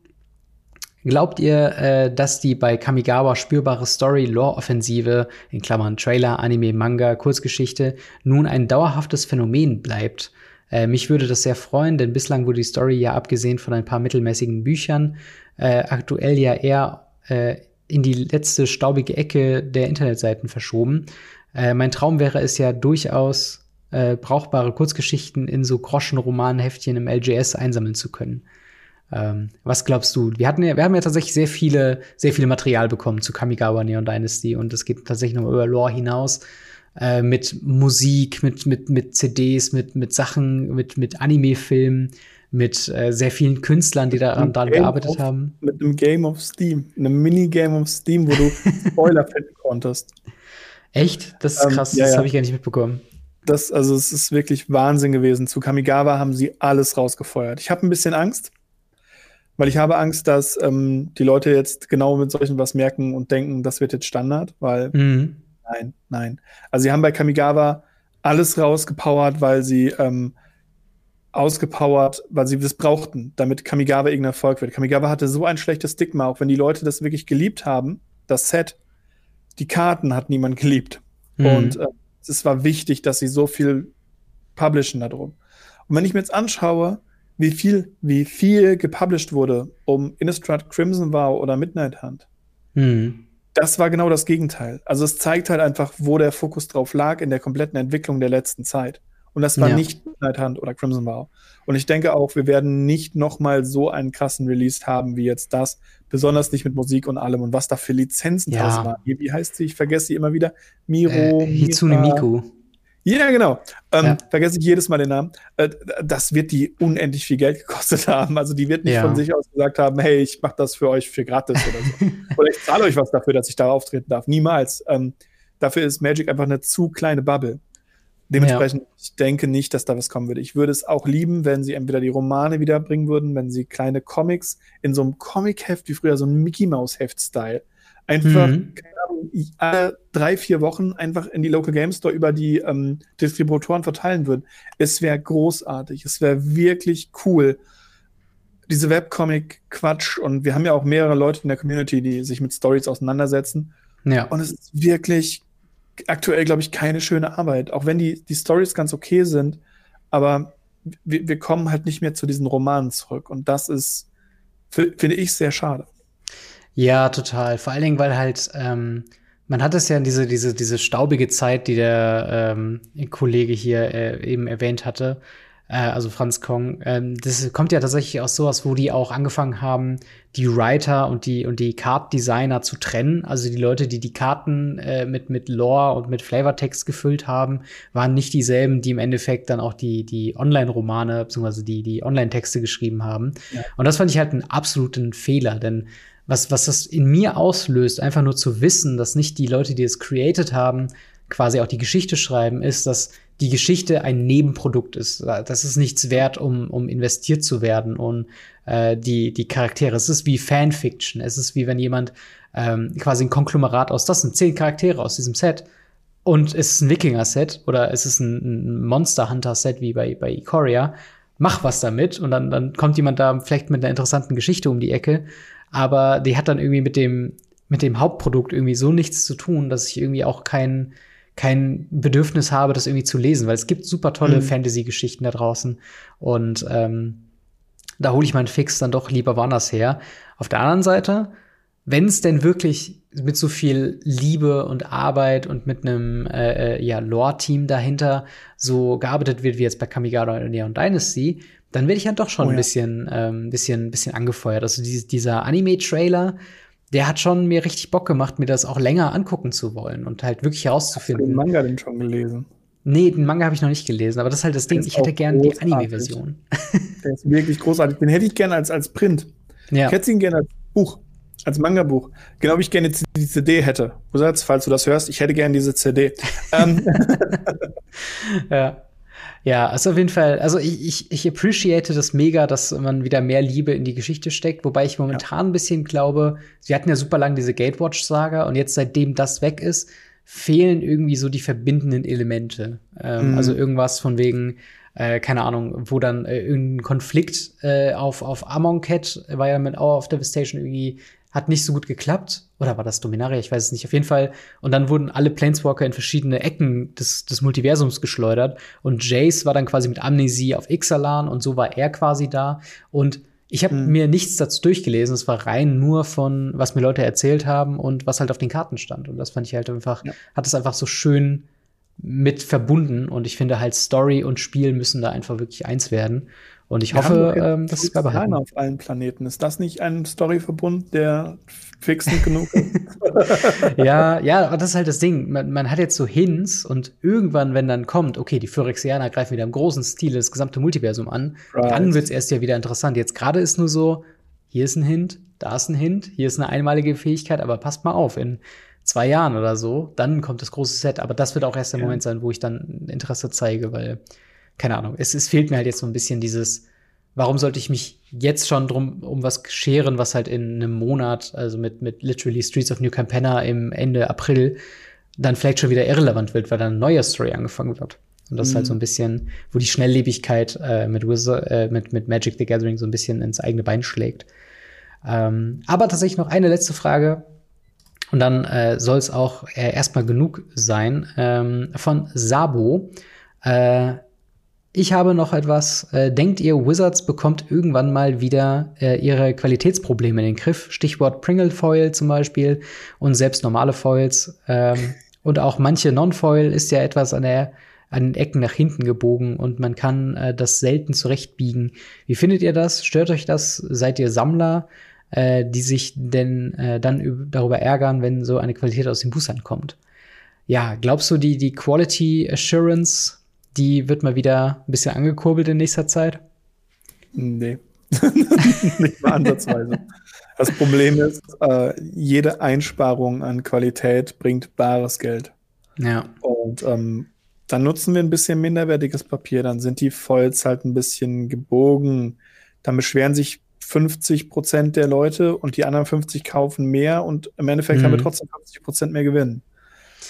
Glaubt ihr, äh, dass die bei Kamigawa spürbare Story-Lore-Offensive, in Klammern Trailer, Anime, Manga, Kurzgeschichte, nun ein dauerhaftes Phänomen bleibt? Äh, mich würde das sehr freuen, denn bislang wurde die Story ja abgesehen von ein paar mittelmäßigen Büchern äh, aktuell ja eher äh, in die letzte staubige Ecke der Internetseiten verschoben. Äh, mein Traum wäre es ja durchaus, äh, brauchbare Kurzgeschichten in so Groschenromanheftchen im LGS einsammeln zu können. Ähm, was glaubst du? Wir hatten ja, wir haben ja tatsächlich sehr viele, sehr viele Material bekommen zu Kamigawa Neon Dynasty und es geht tatsächlich noch über Lore hinaus. Äh, mit Musik, mit, mit, mit CDs, mit, mit Sachen, mit, mit Anime-Filmen, mit äh, sehr vielen Künstlern, die daran, daran gearbeitet
of,
haben.
Mit einem Game of Steam, einem Minigame of Steam, wo du Spoiler finden konntest.
Echt? Das ist ähm, krass, ja, das habe ich gar nicht mitbekommen.
Das, also es ist wirklich Wahnsinn gewesen. Zu Kamigawa haben sie alles rausgefeuert. Ich habe ein bisschen Angst, weil ich habe Angst, dass ähm, die Leute jetzt genau mit solchen was merken und denken, das wird jetzt Standard, weil mhm. nein, nein. Also sie haben bei Kamigawa alles rausgepowert, weil sie ähm, ausgepowert, weil sie das brauchten, damit Kamigawa irgendein Erfolg wird. Kamigawa hatte so ein schlechtes Stigma, auch wenn die Leute das wirklich geliebt haben, das Set, die Karten hat niemand geliebt. Mhm. Und äh, es war wichtig, dass sie so viel publishen darum. Und wenn ich mir jetzt anschaue, wie viel, wie viel gepublished wurde um Innistrad Crimson Vow oder Midnight Hunt. Mhm. Das war genau das Gegenteil. Also es zeigt halt einfach, wo der Fokus drauf lag in der kompletten Entwicklung der letzten Zeit. Und das war ja. nicht Midnight Hunt oder Crimson Vow. Und ich denke auch, wir werden nicht noch mal so einen krassen Release haben wie jetzt das, besonders nicht mit Musik und allem und was da für Lizenzen ja. draus waren. Wie heißt sie? Ich vergesse sie immer wieder. Miro.
Äh, Hitsune Miku.
Ja, genau. Ähm, ja. Vergesse ich jedes Mal den Namen. Äh, das wird die unendlich viel Geld gekostet haben. Also die wird nicht ja. von sich aus gesagt haben, hey, ich mache das für euch für gratis oder so. oder ich zahle euch was dafür, dass ich da auftreten darf. Niemals. Ähm, dafür ist Magic einfach eine zu kleine Bubble. Dementsprechend, ja. ich denke nicht, dass da was kommen würde. Ich würde es auch lieben, wenn sie entweder die Romane wiederbringen würden, wenn sie kleine Comics in so einem Comic-Heft wie früher, so ein Mickey Mouse-Heft-Style, einfach, mhm. Alle drei, vier Wochen einfach in die Local Game Store über die ähm, Distributoren verteilen würden. Es wäre großartig. Es wäre wirklich cool. Diese Webcomic-Quatsch und wir haben ja auch mehrere Leute in der Community, die sich mit Stories auseinandersetzen. Ja. Und es ist wirklich aktuell, glaube ich, keine schöne Arbeit. Auch wenn die, die Stories ganz okay sind, aber wir, wir kommen halt nicht mehr zu diesen Romanen zurück. Und das ist, finde ich, sehr schade.
Ja, total. Vor allen Dingen, weil halt, ähm, man hat es ja in diese, diese, diese staubige Zeit, die der ähm, Kollege hier äh, eben erwähnt hatte, äh, also Franz Kong, ähm, das kommt ja tatsächlich aus sowas, wo die auch angefangen haben, die Writer und die, und die Card-Designer zu trennen. Also die Leute, die die Karten äh, mit, mit Lore und mit Flavortext gefüllt haben, waren nicht dieselben, die im Endeffekt dann auch die, die Online-Romane, beziehungsweise die, die Online-Texte geschrieben haben. Ja. Und das fand ich halt einen absoluten Fehler, denn was, was das in mir auslöst, einfach nur zu wissen, dass nicht die Leute, die es created haben, quasi auch die Geschichte schreiben, ist, dass die Geschichte ein Nebenprodukt ist. Das ist nichts wert, um, um investiert zu werden und äh, die, die Charaktere. Es ist wie Fanfiction. Es ist wie wenn jemand ähm, quasi ein Konglomerat aus, das sind zehn Charaktere aus diesem Set und es ist ein Wikinger-Set oder es ist ein, Monster Hunter-Set wie bei, bei Ikoria. Mach was damit und dann, dann kommt jemand da vielleicht mit einer interessanten Geschichte um die Ecke. Aber die hat dann irgendwie mit dem, mit dem Hauptprodukt irgendwie so nichts zu tun, dass ich irgendwie auch kein, kein Bedürfnis habe, das irgendwie zu lesen, weil es gibt super tolle mhm. Fantasy-Geschichten da draußen. Und ähm, da hole ich meinen Fix dann doch lieber woanders her. Auf der anderen Seite, wenn es denn wirklich mit so viel Liebe und Arbeit und mit einem äh, äh, ja, Lore-Team dahinter so gearbeitet wird wie jetzt bei Kamigara und Neon Dynasty, dann werde ich ja doch schon oh, ein bisschen, ähm, bisschen, bisschen angefeuert. Also dieses, dieser Anime-Trailer, der hat schon mir richtig Bock gemacht, mir das auch länger angucken zu wollen und halt wirklich herauszufinden. Hast du
den Manga denn schon gelesen?
Nee, den Manga habe ich noch nicht gelesen, aber das ist halt das Ding, ich hätte gern die Anime-Version.
Der ist wirklich großartig. Den hätte ich gerne als, als Print. Ja. Ich hätte ihn gerne als Buch, als Manga-Buch. Genau wie ich gerne die CD hätte. Usatz, falls du das hörst, ich hätte gerne diese CD. ähm.
ja. Ja, also auf jeden Fall, also ich, ich, ich appreciate das mega, dass man wieder mehr Liebe in die Geschichte steckt, wobei ich momentan ja. ein bisschen glaube, sie hatten ja super lang diese Gatewatch-Saga und jetzt, seitdem das weg ist, fehlen irgendwie so die verbindenden Elemente. Ähm, mhm. Also irgendwas von wegen, äh, keine Ahnung, wo dann äh, irgendein Konflikt äh, auf, auf Amonkhet war ja mit Hour of Devastation irgendwie hat nicht so gut geklappt. Oder war das Dominaria? Ich weiß es nicht. Auf jeden Fall. Und dann wurden alle Planeswalker in verschiedene Ecken des, des Multiversums geschleudert. Und Jace war dann quasi mit Amnesie auf Ixalan und so war er quasi da. Und ich habe mhm. mir nichts dazu durchgelesen. Es war rein nur von, was mir Leute erzählt haben und was halt auf den Karten stand. Und das fand ich halt einfach, ja. hat es einfach so schön mit verbunden. Und ich finde halt Story und Spiel müssen da einfach wirklich eins werden. Und ich Wir hoffe, ähm, dass es beibehalten.
auf allen Planeten. Ist das nicht ein Storyverbund, der fixend genug ist?
ja, ja, aber das ist halt das Ding. Man, man, hat jetzt so Hints und irgendwann, wenn dann kommt, okay, die Phyrexianer greifen wieder im großen Stil das gesamte Multiversum an, right. dann wird es erst ja wieder interessant. Jetzt gerade ist nur so, hier ist ein Hint, da ist ein Hint, hier ist eine einmalige Fähigkeit, aber passt mal auf, in zwei Jahren oder so, dann kommt das große Set. Aber das wird auch erst der ja. Moment sein, wo ich dann Interesse zeige, weil keine Ahnung, es, es fehlt mir halt jetzt so ein bisschen dieses, warum sollte ich mich jetzt schon drum um was scheren, was halt in einem Monat, also mit, mit literally Streets of New Campana im Ende April, dann vielleicht schon wieder irrelevant wird, weil dann eine neue Story angefangen wird. Und das mhm. ist halt so ein mhm. bisschen, wo die Schnelllebigkeit äh, mit, Wizard, äh, mit, mit Magic the Gathering so ein bisschen ins eigene Bein schlägt. Ähm, aber tatsächlich noch eine letzte Frage. Und dann äh, soll es auch äh, erstmal genug sein. Ähm, von Sabo. Ich habe noch etwas. Äh, denkt ihr, Wizards bekommt irgendwann mal wieder äh, ihre Qualitätsprobleme in den Griff? Stichwort Pringle Foil zum Beispiel und selbst normale Foils. Ähm, und auch manche Non-Foil ist ja etwas an der an den Ecken nach hinten gebogen und man kann äh, das selten zurechtbiegen. Wie findet ihr das? Stört euch das? Seid ihr Sammler, äh, die sich denn äh, dann darüber ärgern, wenn so eine Qualität aus den Boostern kommt? Ja, glaubst du, die, die Quality Assurance die wird mal wieder ein bisschen angekurbelt in nächster Zeit?
Nee. Nicht mal ansatzweise. Das Problem ist, äh, jede Einsparung an Qualität bringt bares Geld.
Ja.
Und ähm, dann nutzen wir ein bisschen minderwertiges Papier, dann sind die Foils halt ein bisschen gebogen. Dann beschweren sich 50 Prozent der Leute und die anderen 50 kaufen mehr und im Endeffekt mhm. haben wir mhm. trotzdem 50 Prozent mehr Gewinn.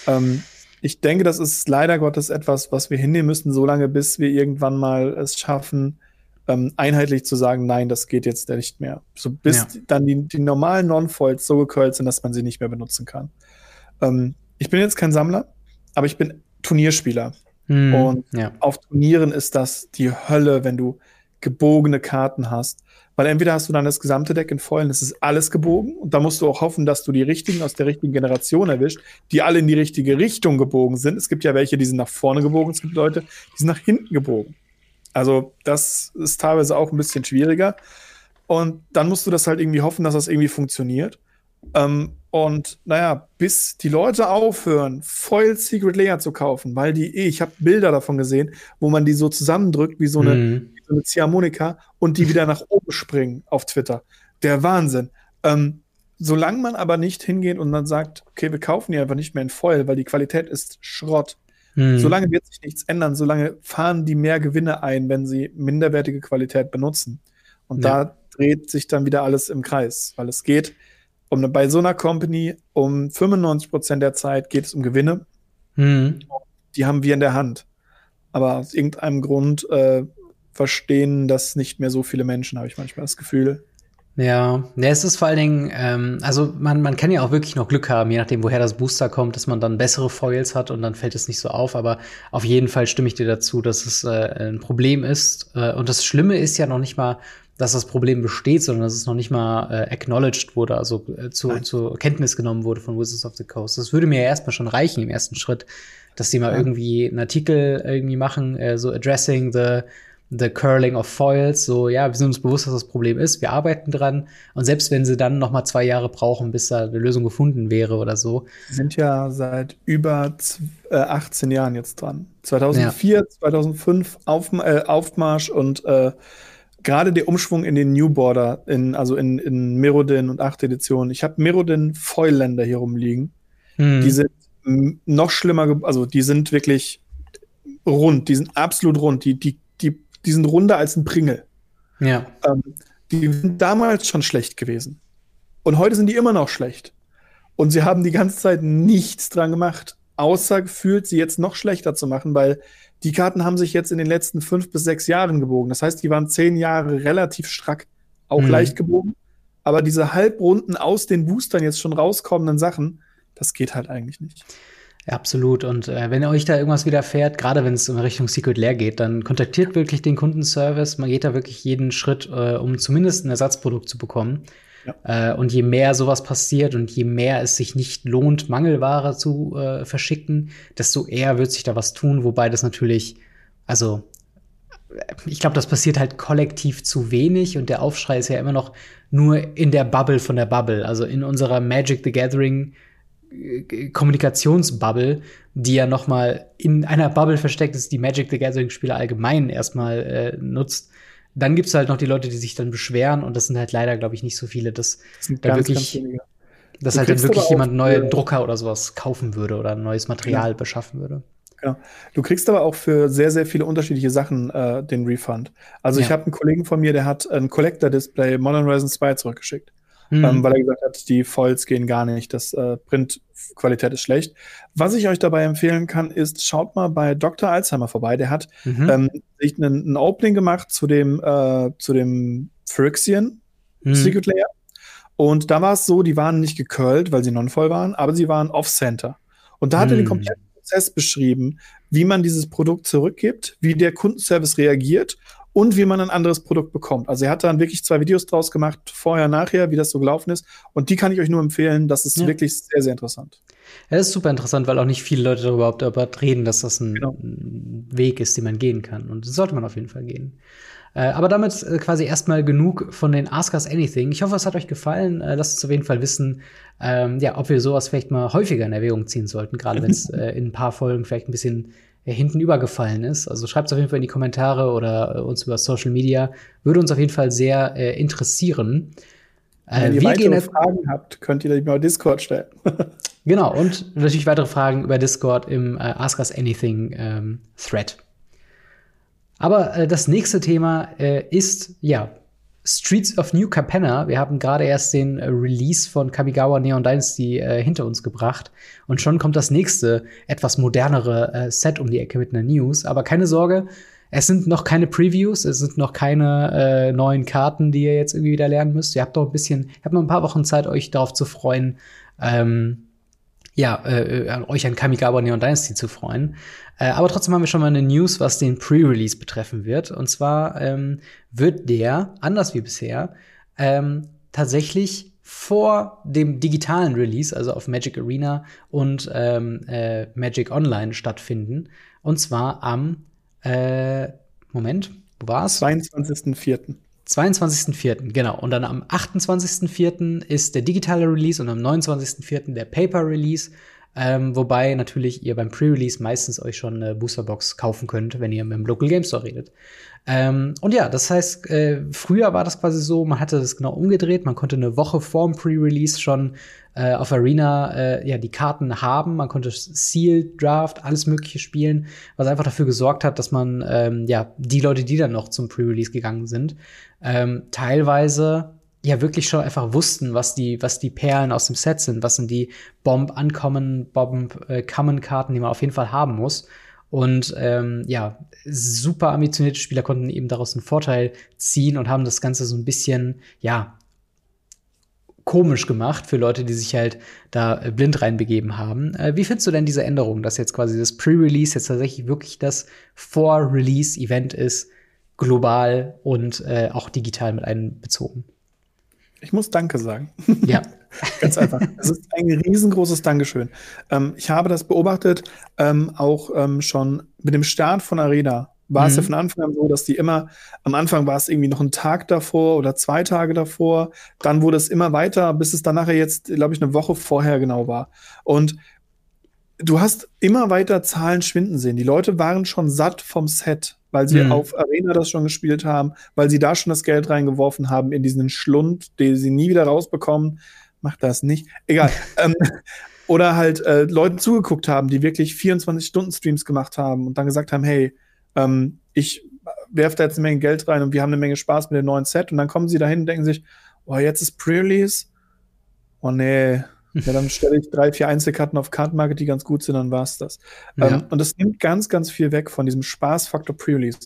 Ähm, ich denke, das ist leider Gottes etwas, was wir hinnehmen müssen, solange bis wir irgendwann mal es schaffen, ähm, einheitlich zu sagen, nein, das geht jetzt nicht mehr. So bis ja. dann die, die normalen Non-Foils so gekölt sind, dass man sie nicht mehr benutzen kann. Ähm, ich bin jetzt kein Sammler, aber ich bin Turnierspieler. Mhm, und ja. auf Turnieren ist das die Hölle, wenn du gebogene Karten hast. Weil entweder hast du dann das gesamte Deck in vollen, es ist alles gebogen und da musst du auch hoffen, dass du die richtigen aus der richtigen Generation erwischt, die alle in die richtige Richtung gebogen sind. Es gibt ja welche, die sind nach vorne gebogen, es gibt Leute, die sind nach hinten gebogen. Also das ist teilweise auch ein bisschen schwieriger. Und dann musst du das halt irgendwie hoffen, dass das irgendwie funktioniert. Ähm, und naja, bis die Leute aufhören, Foil Secret Layer zu kaufen, weil die ich habe Bilder davon gesehen, wo man die so zusammendrückt wie so eine, mhm. So eine Ziehharmonika und die wieder nach oben springen auf Twitter. Der Wahnsinn. Ähm, solange man aber nicht hingeht und dann sagt, okay, wir kaufen die einfach nicht mehr in Foil, weil die Qualität ist Schrott. Hm. Solange wird sich nichts ändern, solange fahren die mehr Gewinne ein, wenn sie minderwertige Qualität benutzen. Und ja. da dreht sich dann wieder alles im Kreis, weil es geht um bei so einer Company um 95 Prozent der Zeit geht es um Gewinne. Hm. Die haben wir in der Hand. Aber aus irgendeinem Grund äh, verstehen das nicht mehr so viele Menschen, habe ich manchmal das Gefühl.
Ja, ja, es ist vor allen Dingen, ähm, also man, man kann ja auch wirklich noch Glück haben, je nachdem, woher das Booster kommt, dass man dann bessere Foils hat und dann fällt es nicht so auf. Aber auf jeden Fall stimme ich dir dazu, dass es äh, ein Problem ist. Äh, und das Schlimme ist ja noch nicht mal, dass das Problem besteht, sondern dass es noch nicht mal äh, acknowledged wurde, also äh, zu, zur Kenntnis genommen wurde von Wizards of the Coast. Das würde mir ja erstmal schon reichen im ersten Schritt, dass die mal ja. irgendwie einen Artikel irgendwie machen, äh, so addressing the The Curling of Foils, so, ja, wir sind uns bewusst, dass das Problem ist, wir arbeiten dran. Und selbst wenn sie dann noch mal zwei Jahre brauchen, bis da eine Lösung gefunden wäre oder so.
Sie sind ja seit über 18 äh, Jahren jetzt dran. 2004, ja. 2005 Auf, äh, Aufmarsch und äh, gerade der Umschwung in den New Border, in, also in, in Merodin und 8. Edition. Ich habe Merodin Foil-Länder hier rumliegen. Hm. Die sind noch schlimmer, also die sind wirklich rund, die sind absolut rund. Die, die die sind runder als ein Pringel.
Ja.
Ähm, die sind damals schon schlecht gewesen. Und heute sind die immer noch schlecht. Und sie haben die ganze Zeit nichts dran gemacht, außer gefühlt, sie jetzt noch schlechter zu machen, weil die Karten haben sich jetzt in den letzten fünf bis sechs Jahren gebogen. Das heißt, die waren zehn Jahre relativ strack, auch mhm. leicht gebogen. Aber diese Halbrunden aus den Boostern jetzt schon rauskommenden Sachen, das geht halt eigentlich nicht.
Ja, absolut. Und äh, wenn euch da irgendwas widerfährt, gerade wenn es in Richtung Secret Lair geht, dann kontaktiert wirklich den Kundenservice. Man geht da wirklich jeden Schritt, äh, um zumindest ein Ersatzprodukt zu bekommen. Ja. Äh, und je mehr sowas passiert und je mehr es sich nicht lohnt, Mangelware zu äh, verschicken, desto eher wird sich da was tun. Wobei das natürlich, also ich glaube, das passiert halt kollektiv zu wenig und der Aufschrei ist ja immer noch nur in der Bubble von der Bubble. Also in unserer Magic the Gathering Kommunikationsbubble, die ja noch mal in einer Bubble versteckt ist, die Magic the Gathering Spieler allgemein erstmal äh, nutzt. Dann gibt's halt noch die Leute, die sich dann beschweren und das sind halt leider, glaube ich, nicht so viele, dass das da wirklich, ganz dass halt dann wirklich jemand neue Drucker oder sowas kaufen würde oder ein neues Material ja. beschaffen würde.
Genau. Du kriegst aber auch für sehr, sehr viele unterschiedliche Sachen äh, den Refund. Also ja. ich habe einen Kollegen von mir, der hat ein Collector-Display Modern Horizon 2 zurückgeschickt mhm. ähm, weil er gesagt hat, die Foils gehen gar nicht, das äh, Printqualität ist schlecht. Was ich euch dabei empfehlen kann, ist, schaut mal bei Dr. Alzheimer vorbei. Der hat mhm. ähm, sich ein Opening gemacht zu dem, äh, zu dem Phyrexian mhm. Secret Layer. Und da war es so, die waren nicht gecurlt, weil sie non-voll waren, aber sie waren off-center. Und da hat er den mhm. kompletten Prozess beschrieben, wie man dieses Produkt zurückgibt, wie der Kundenservice reagiert und wie man ein anderes Produkt bekommt. Also er hat dann wirklich zwei Videos draus gemacht, vorher, nachher, wie das so gelaufen ist. Und die kann ich euch nur empfehlen. Das ist ja. wirklich sehr, sehr interessant.
Ja, das ist super interessant, weil auch nicht viele Leute darüber überhaupt reden, dass das ein genau. Weg ist, den man gehen kann. Und das sollte man auf jeden Fall gehen. Äh, aber damit äh, quasi erstmal genug von den Ask Us Anything. Ich hoffe, es hat euch gefallen. Äh, lasst uns auf jeden Fall wissen, ähm, ja, ob wir sowas vielleicht mal häufiger in Erwägung ziehen sollten, gerade wenn es in ein paar Folgen vielleicht ein bisschen hinten übergefallen ist. Also schreibt es auf jeden Fall in die Kommentare oder äh, uns über Social Media. Würde uns auf jeden Fall sehr äh, interessieren.
Äh, Wenn ihr weitere Fragen habt, könnt ihr die mal Discord stellen.
genau, und natürlich weitere Fragen über Discord im äh, Ask Us Anything ähm, Thread. Aber äh, das nächste Thema äh, ist, ja, Streets of New Capenna. Wir haben gerade erst den äh, Release von Kamigawa Neon Dynasty äh, hinter uns gebracht. Und schon kommt das nächste, etwas modernere äh, Set um die Ecke mit einer News. Aber keine Sorge, es sind noch keine Previews, es sind noch keine äh, neuen Karten, die ihr jetzt irgendwie wieder lernen müsst. Ihr habt noch ein bisschen, ihr habt noch ein paar Wochen Zeit, euch darauf zu freuen. Ähm, ja, äh, äh euch an Kamigawa Neon Dynasty zu freuen. Äh, aber trotzdem haben wir schon mal eine News, was den Pre-Release betreffen wird. Und zwar ähm, wird der, anders wie bisher, ähm, tatsächlich vor dem digitalen Release, also auf Magic Arena und ähm, äh, Magic Online stattfinden. Und zwar am äh, Moment, wo war's?
22.04.
22.04., genau. Und dann am 28.04. ist der digitale Release und am 29.04. der Paper Release. Ähm, wobei natürlich ihr beim Pre-Release meistens euch schon eine Boosterbox kaufen könnt, wenn ihr mit dem Local Game Store redet. Ähm, und ja, das heißt, äh, früher war das quasi so, man hatte das genau umgedreht, man konnte eine Woche vorm Pre-Release schon äh, auf Arena äh, ja die Karten haben, man konnte Seal, Draft, alles Mögliche spielen, was einfach dafür gesorgt hat, dass man ähm, ja die Leute, die dann noch zum Pre-Release gegangen sind, ähm, teilweise ja wirklich schon einfach wussten, was die, was die Perlen aus dem Set sind, was sind die Bomb ankommen, Bomb äh, die man auf jeden Fall haben muss. Und ähm, ja, super ambitionierte Spieler konnten eben daraus einen Vorteil ziehen und haben das Ganze so ein bisschen, ja, komisch gemacht für Leute, die sich halt da äh, blind reinbegeben haben. Äh, wie findest du denn diese Änderung, dass jetzt quasi das Pre-Release jetzt tatsächlich wirklich das Vor-Release-Event ist, global und äh, auch digital mit einbezogen?
Ich muss Danke sagen.
Ja.
Ganz einfach. Es ist ein riesengroßes Dankeschön. Ähm, ich habe das beobachtet, ähm, auch ähm, schon mit dem Start von Arena war mhm. es ja mhm. von Anfang an so, dass die immer, am Anfang war es irgendwie noch ein Tag davor oder zwei Tage davor, dann wurde es immer weiter, bis es dann nachher jetzt, glaube ich, eine Woche vorher genau war. Und du hast immer weiter Zahlen schwinden sehen. Die Leute waren schon satt vom Set weil sie mhm. auf Arena das schon gespielt haben, weil sie da schon das Geld reingeworfen haben in diesen Schlund, den sie nie wieder rausbekommen. Macht das nicht. Egal. ähm, oder halt äh, Leuten zugeguckt haben, die wirklich 24-Stunden-Streams gemacht haben und dann gesagt haben, hey, ähm, ich werfe da jetzt eine Menge Geld rein und wir haben eine Menge Spaß mit dem neuen Set. Und dann kommen sie dahin und denken sich, oh, jetzt ist Pre-Release. Oh nee, ja, dann stelle ich drei, vier Einzelkarten auf Kartenmarket, die ganz gut sind, dann war's das. Ja. Ähm, und das nimmt ganz, ganz viel weg von diesem Spaßfaktor Pre-Release.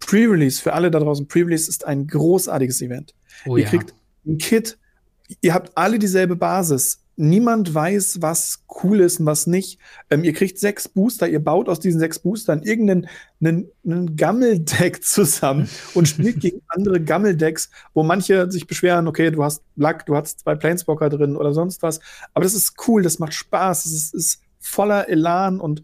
Pre-Release, für alle da draußen, Pre-Release ist ein großartiges Event. Oh, ihr ja. kriegt ein Kit, ihr habt alle dieselbe Basis niemand weiß, was cool ist und was nicht. Ähm, ihr kriegt sechs Booster, ihr baut aus diesen sechs Boostern irgendeinen einen, einen Gammeldeck zusammen und spielt gegen andere Gammeldecks, wo manche sich beschweren, okay, du hast Luck, du hast zwei Planeswalker drin oder sonst was. Aber das ist cool, das macht Spaß, es ist, ist voller Elan und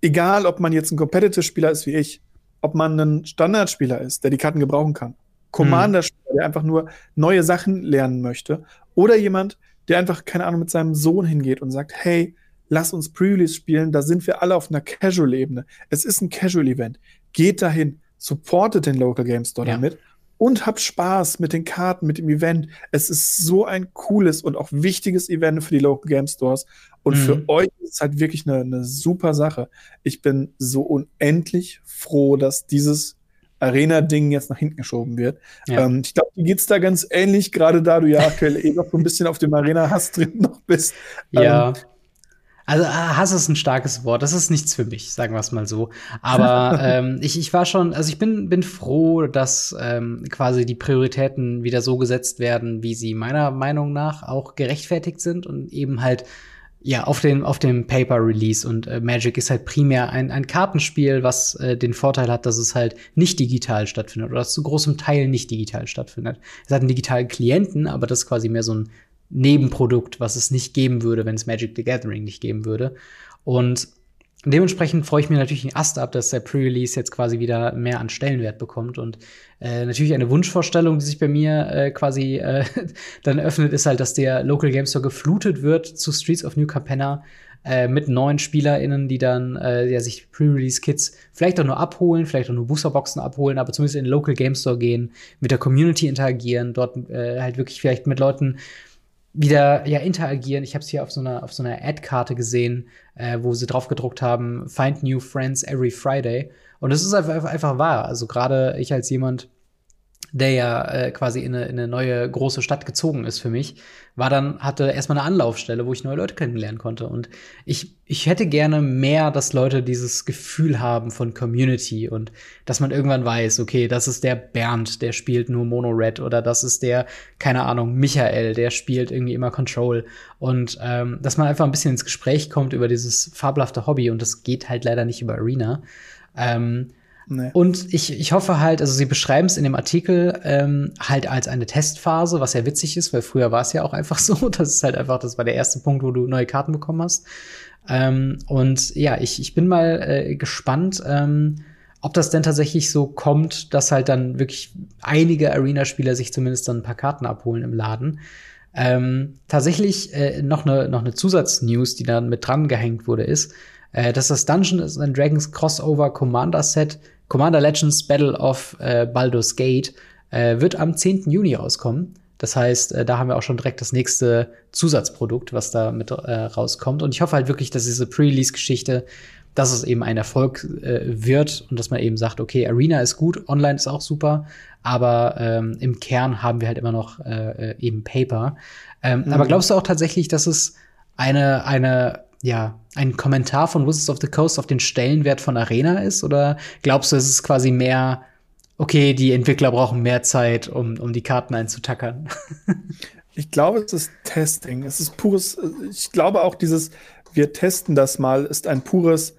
egal, ob man jetzt ein Competitive-Spieler ist wie ich, ob man ein Standardspieler ist, der die Karten gebrauchen kann, Commander-Spieler, der einfach nur neue Sachen lernen möchte, oder jemand, der einfach, keine Ahnung, mit seinem Sohn hingeht und sagt, hey, lass uns Pre-Release spielen, da sind wir alle auf einer Casual-Ebene. Es ist ein Casual-Event. Geht dahin, supportet den Local Game Store ja. damit und habt Spaß mit den Karten, mit dem Event. Es ist so ein cooles und auch wichtiges Event für die Local Game Stores. Und mhm. für euch ist es halt wirklich eine, eine super Sache. Ich bin so unendlich froh, dass dieses Arena-Ding jetzt nach hinten geschoben wird. Ja. Ähm, ich glaube, dir geht es da ganz ähnlich, gerade da du ja aktuell eh noch so ein bisschen auf dem Arena-Hass drin noch bist.
Ja. Ähm, also ah, Hass ist ein starkes Wort. Das ist nichts für mich, sagen wir es mal so. Aber ähm, ich, ich war schon, also ich bin, bin froh, dass ähm, quasi die Prioritäten wieder so gesetzt werden, wie sie meiner Meinung nach auch gerechtfertigt sind und eben halt ja, auf dem, auf dem Paper-Release. Und äh, Magic ist halt primär ein, ein Kartenspiel, was äh, den Vorteil hat, dass es halt nicht digital stattfindet oder zu großem Teil nicht digital stattfindet. Es hat einen digitalen Klienten, aber das ist quasi mehr so ein Nebenprodukt, was es nicht geben würde, wenn es Magic the Gathering nicht geben würde. Und dementsprechend freue ich mich natürlich ein Ast ab, dass der Pre-Release jetzt quasi wieder mehr an Stellenwert bekommt. Und äh, natürlich eine Wunschvorstellung, die sich bei mir äh, quasi äh, dann öffnet, ist halt, dass der Local Game Store geflutet wird zu Streets of New Capenna äh, mit neuen SpielerInnen, die dann äh, ja, sich Pre-Release-Kits vielleicht auch nur abholen, vielleicht auch nur Boosterboxen abholen, aber zumindest in den Local Game Store gehen, mit der Community interagieren, dort äh, halt wirklich vielleicht mit Leuten wieder ja interagieren. Ich habe es hier auf so einer auf so einer Ad-Karte gesehen, äh, wo sie drauf gedruckt haben: Find new friends every Friday. Und das ist einfach, einfach wahr. Also gerade ich als jemand, der ja äh, quasi in eine, in eine neue große Stadt gezogen ist für mich, war dann, hatte erstmal eine Anlaufstelle, wo ich neue Leute kennenlernen konnte. Und ich, ich hätte gerne mehr, dass Leute dieses Gefühl haben von Community und dass man irgendwann weiß, okay, das ist der Bernd, der spielt nur Mono Red oder das ist der, keine Ahnung, Michael, der spielt irgendwie immer Control. Und ähm, dass man einfach ein bisschen ins Gespräch kommt über dieses fabelhafte Hobby und das geht halt leider nicht über Arena. Ähm, Nee. Und ich, ich hoffe halt, also sie beschreiben es in dem Artikel ähm, halt als eine Testphase, was ja witzig ist, weil früher war es ja auch einfach so. Das ist halt einfach, das war der erste Punkt, wo du neue Karten bekommen hast. Ähm, und ja, ich, ich bin mal äh, gespannt, ähm, ob das denn tatsächlich so kommt, dass halt dann wirklich einige Arena-Spieler sich zumindest dann ein paar Karten abholen im Laden. Ähm, tatsächlich äh, noch eine noch eine Zusatznews, die dann mit dran gehängt wurde, ist, äh, dass das Dungeons and Dragons Crossover Commander Set Commander Legends Battle of äh, Baldur's Gate äh, wird am 10. Juni rauskommen. Das heißt, äh, da haben wir auch schon direkt das nächste Zusatzprodukt, was da mit äh, rauskommt. Und ich hoffe halt wirklich, dass diese Pre-Release-Geschichte, dass es eben ein Erfolg äh, wird und dass man eben sagt, okay, Arena ist gut, online ist auch super, aber ähm, im Kern haben wir halt immer noch äh, äh eben Paper. Ähm, mhm. Aber glaubst du auch tatsächlich, dass es eine, eine, ja, ein Kommentar von Wizards of the Coast auf den Stellenwert von Arena ist? Oder glaubst du, es ist quasi mehr okay, die Entwickler brauchen mehr Zeit, um, um die Karten einzutackern.
ich glaube, es ist Testing. Es ist pures, ich glaube auch dieses, wir testen das mal, ist ein pures,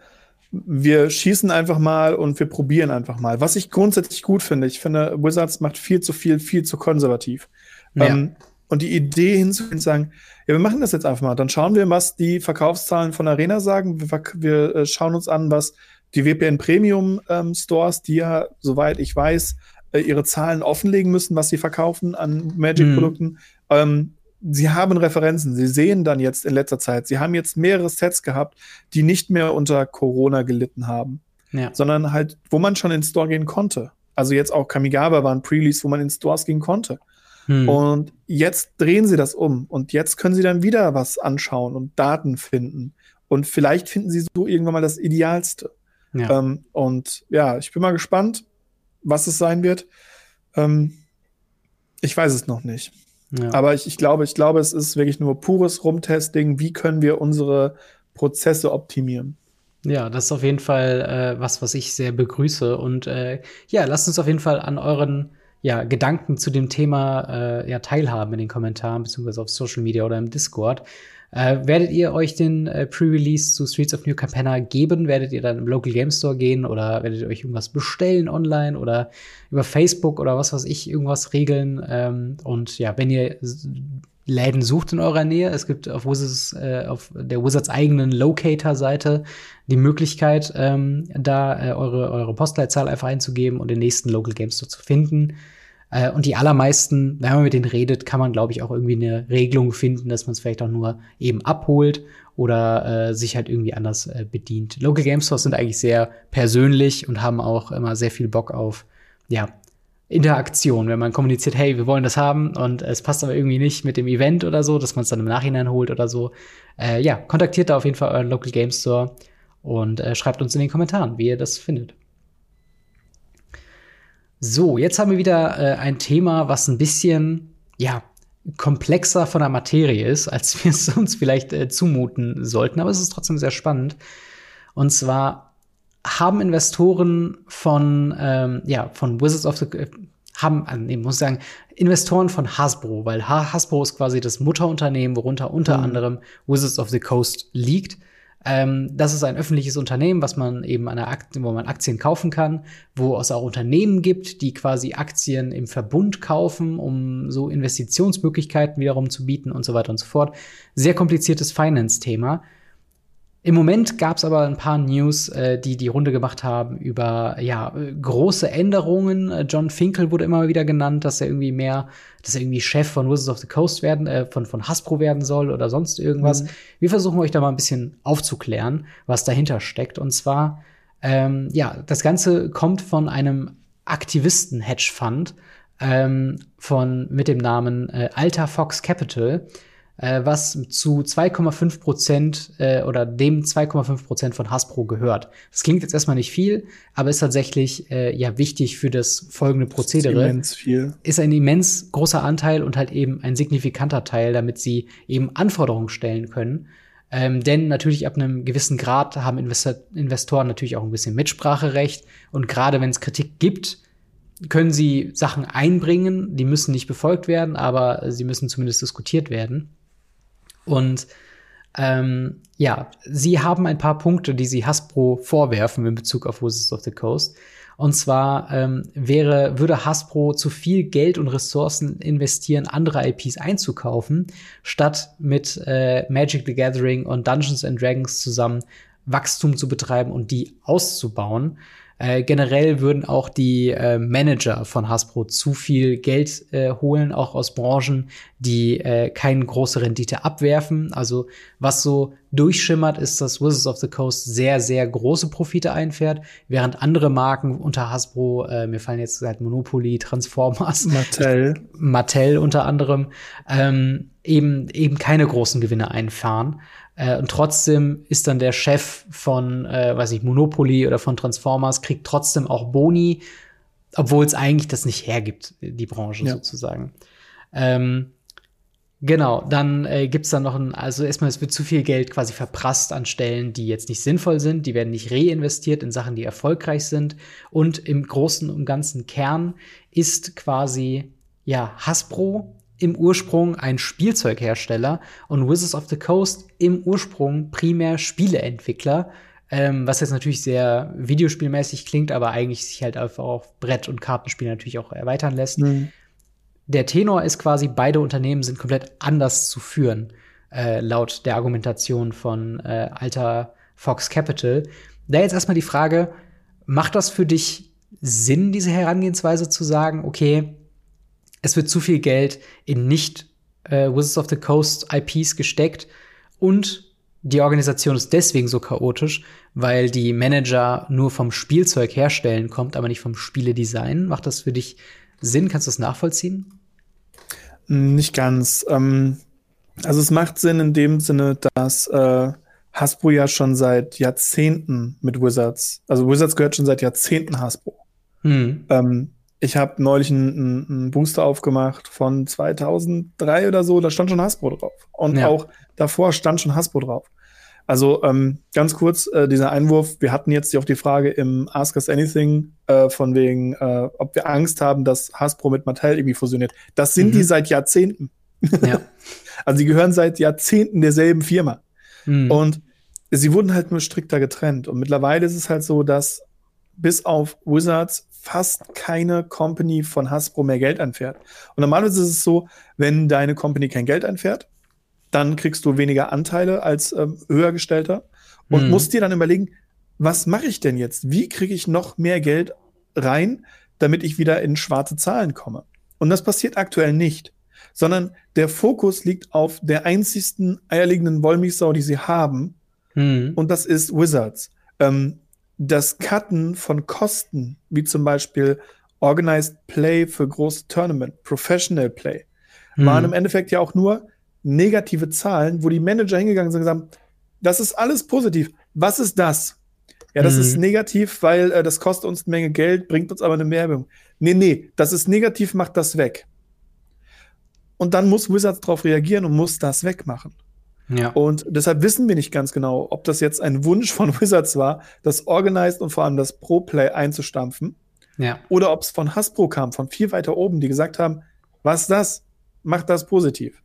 wir schießen einfach mal und wir probieren einfach mal. Was ich grundsätzlich gut finde, ich finde, Wizards macht viel zu viel, viel zu konservativ. Ja. Ähm, und die Idee hinzugehen und sagen, ja, wir machen das jetzt einfach mal. Dann schauen wir, was die Verkaufszahlen von Arena sagen. Wir, wir äh, schauen uns an, was die WPN Premium ähm, Stores, die ja, soweit ich weiß, äh, ihre Zahlen offenlegen müssen, was sie verkaufen an Magic-Produkten. Mhm. Ähm, sie haben Referenzen. Sie sehen dann jetzt in letzter Zeit, sie haben jetzt mehrere Sets gehabt, die nicht mehr unter Corona gelitten haben, ja. sondern halt, wo man schon in den Store gehen konnte. Also jetzt auch Kamigawa war ein Pre-Release, wo man in Stores gehen konnte. Hm. Und jetzt drehen sie das um und jetzt können sie dann wieder was anschauen und Daten finden. Und vielleicht finden sie so irgendwann mal das Idealste. Ja. Ähm, und ja, ich bin mal gespannt, was es sein wird. Ähm, ich weiß es noch nicht. Ja. Aber ich, ich, glaube, ich glaube, es ist wirklich nur pures Rumtesting. Wie können wir unsere Prozesse optimieren?
Ja, das ist auf jeden Fall äh, was, was ich sehr begrüße. Und äh, ja, lasst uns auf jeden Fall an euren ja, Gedanken zu dem Thema äh, ja, teilhaben in den Kommentaren, beziehungsweise auf Social Media oder im Discord. Äh, werdet ihr euch den äh, Pre-Release zu Streets of New Capenna geben? Werdet ihr dann im Local Game Store gehen oder werdet ihr euch irgendwas bestellen online oder über Facebook oder was weiß ich, irgendwas regeln? Ähm, und ja, wenn ihr Läden sucht in eurer Nähe, es gibt auf Wizards, äh, auf der Wizards eigenen Locator-Seite die Möglichkeit, ähm, da äh, eure, eure Postleitzahl einfach einzugeben und den nächsten Local Game Store zu finden. Äh, und die allermeisten, wenn man mit denen redet, kann man, glaube ich, auch irgendwie eine Regelung finden, dass man es vielleicht auch nur eben abholt oder äh, sich halt irgendwie anders äh, bedient. Local Game Stores sind eigentlich sehr persönlich und haben auch immer sehr viel Bock auf, ja, Interaktion, wenn man kommuniziert, hey, wir wollen das haben und es passt aber irgendwie nicht mit dem Event oder so, dass man es dann im Nachhinein holt oder so. Äh, ja, kontaktiert da auf jeden Fall euren Local Game Store und äh, schreibt uns in den Kommentaren, wie ihr das findet. So, jetzt haben wir wieder äh, ein Thema, was ein bisschen, ja, komplexer von der Materie ist, als wir es uns vielleicht äh, zumuten sollten. Aber es ist trotzdem sehr spannend. Und zwar haben Investoren von, ähm, ja, von Wizards of the, äh, haben, äh, nee, muss sagen, Investoren von Hasbro, weil Hasbro ist quasi das Mutterunternehmen, worunter unter mhm. anderem Wizards of the Coast liegt. Ähm, das ist ein öffentliches Unternehmen, was man eben an der Aktien, wo man Aktien kaufen kann, wo es auch Unternehmen gibt, die quasi Aktien im Verbund kaufen, um so Investitionsmöglichkeiten wiederum zu bieten und so weiter und so fort. Sehr kompliziertes Finance-Thema. Im Moment gab es aber ein paar News, äh, die die Runde gemacht haben über ja große Änderungen. Äh, John Finkel wurde immer wieder genannt, dass er irgendwie mehr, dass er irgendwie Chef von Wizards of the Coast werden, äh, von von Hasbro werden soll oder sonst irgendwas. Mhm. Wir versuchen euch da mal ein bisschen aufzuklären, was dahinter steckt. Und zwar ähm, ja, das Ganze kommt von einem Aktivisten-Hedgefonds ähm, von mit dem Namen äh, Alta Fox Capital äh, was zu 2,5 Prozent äh, oder dem 2,5 Prozent von Hasbro gehört. Das klingt jetzt erstmal nicht viel, aber ist tatsächlich äh, ja wichtig für das folgende Prozedere. Ist immens viel. Ist ein immens großer Anteil und halt eben ein signifikanter Teil, damit sie eben Anforderungen stellen können. Ähm, denn natürlich ab einem gewissen Grad haben Investor Investoren natürlich auch ein bisschen Mitspracherecht. Und gerade wenn es Kritik gibt, können sie Sachen einbringen, die müssen nicht befolgt werden, aber sie müssen zumindest diskutiert werden. Und ähm, ja, sie haben ein paar Punkte, die sie Hasbro vorwerfen in Bezug auf Wizards of the Coast. Und zwar ähm, wäre, würde Hasbro zu viel Geld und Ressourcen investieren, andere IPs einzukaufen, statt mit äh, Magic the Gathering und Dungeons and Dragons zusammen Wachstum zu betreiben und die auszubauen. Äh, generell würden auch die äh, Manager von Hasbro zu viel Geld äh, holen, auch aus Branchen, die äh, keine große Rendite abwerfen. Also was so durchschimmert, ist, dass Wizards of the Coast sehr, sehr große Profite einfährt, während andere Marken unter Hasbro, äh, mir fallen jetzt halt Monopoly, Transformers,
Mattel,
Mattel unter anderem, ähm, eben, eben keine großen Gewinne einfahren. Äh, und trotzdem ist dann der Chef von, äh, weiß ich, Monopoly oder von Transformers, kriegt trotzdem auch Boni, obwohl es eigentlich das nicht hergibt, die Branche ja. sozusagen. Ähm, genau, dann äh, gibt es dann noch ein, also erstmal, es wird zu viel Geld quasi verprasst an Stellen, die jetzt nicht sinnvoll sind, die werden nicht reinvestiert in Sachen, die erfolgreich sind. Und im großen und ganzen Kern ist quasi, ja, Hasbro im Ursprung ein Spielzeughersteller und Wizards of the Coast im Ursprung primär Spieleentwickler. Ähm, was jetzt natürlich sehr videospielmäßig klingt, aber eigentlich sich halt einfach auf Brett- und Kartenspiel natürlich auch erweitern lässt. Mhm. Der Tenor ist quasi, beide Unternehmen sind komplett anders zu führen, äh, laut der Argumentation von äh, alter Fox Capital. Da jetzt erstmal die Frage, macht das für dich Sinn, diese Herangehensweise zu sagen, okay, es wird zu viel Geld in nicht äh, Wizards of the Coast IPs gesteckt und die Organisation ist deswegen so chaotisch, weil die Manager nur vom Spielzeug herstellen kommt, aber nicht vom Spieledesign. Macht das für dich Sinn? Kannst du das nachvollziehen?
Nicht ganz. Ähm, also es macht Sinn in dem Sinne, dass äh, Hasbro ja schon seit Jahrzehnten mit Wizards, also Wizards gehört schon seit Jahrzehnten Hasbro. Hm. Ähm, ich habe neulich einen, einen, Booster aufgemacht von 2003 oder so, da stand schon Hasbro drauf. Und ja. auch davor stand schon Hasbro drauf. Also ähm, ganz kurz äh, dieser Einwurf, wir hatten jetzt auch die Frage im Ask Us Anything äh, von wegen, äh, ob wir Angst haben, dass Hasbro mit Mattel irgendwie fusioniert. Das sind mhm. die seit Jahrzehnten. Ja. also sie gehören seit Jahrzehnten derselben Firma. Mhm. Und sie wurden halt nur strikter getrennt. Und mittlerweile ist es halt so, dass bis auf Wizards fast keine Company von Hasbro mehr Geld einfährt. Und normalerweise ist es so, wenn deine Company kein Geld einfährt, dann kriegst du weniger Anteile als ähm, höhergestellter und mhm. musst dir dann überlegen, was mache ich denn jetzt? Wie kriege ich noch mehr Geld rein, damit ich wieder in schwarze Zahlen komme? Und das passiert aktuell nicht, sondern der Fokus liegt auf der einzigsten eierlegenden Wollmilchsau, die sie haben, mhm. und das ist Wizards. Ähm, das Cutten von Kosten, wie zum Beispiel Organized Play für große Tournament, Professional Play, hm. waren im Endeffekt ja auch nur negative Zahlen, wo die Manager hingegangen sind und gesagt haben, das ist alles positiv. Was ist das? Ja, das hm. ist negativ, weil äh, das kostet uns eine Menge Geld, bringt uns aber eine Mehrwirkung. Nee, nee, das ist negativ, macht das weg. Und dann muss Wizards darauf reagieren und muss das wegmachen. Ja. Und deshalb wissen wir nicht ganz genau, ob das jetzt ein Wunsch von Wizards war, das Organized und vor allem das Pro-Play einzustampfen. Ja. Oder ob es von Hasbro kam, von viel weiter oben, die gesagt haben, was das? Macht das positiv.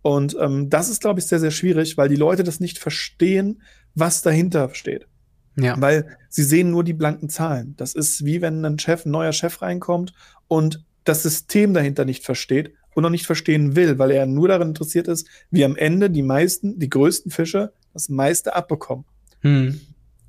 Und ähm, das ist, glaube ich, sehr, sehr schwierig, weil die Leute das nicht verstehen, was dahinter steht. Ja. Weil sie sehen nur die blanken Zahlen. Das ist wie wenn ein Chef, ein neuer Chef reinkommt und das System dahinter nicht versteht und noch nicht verstehen will, weil er nur daran interessiert ist, wie am Ende die meisten, die größten Fische das meiste abbekommen. Hm.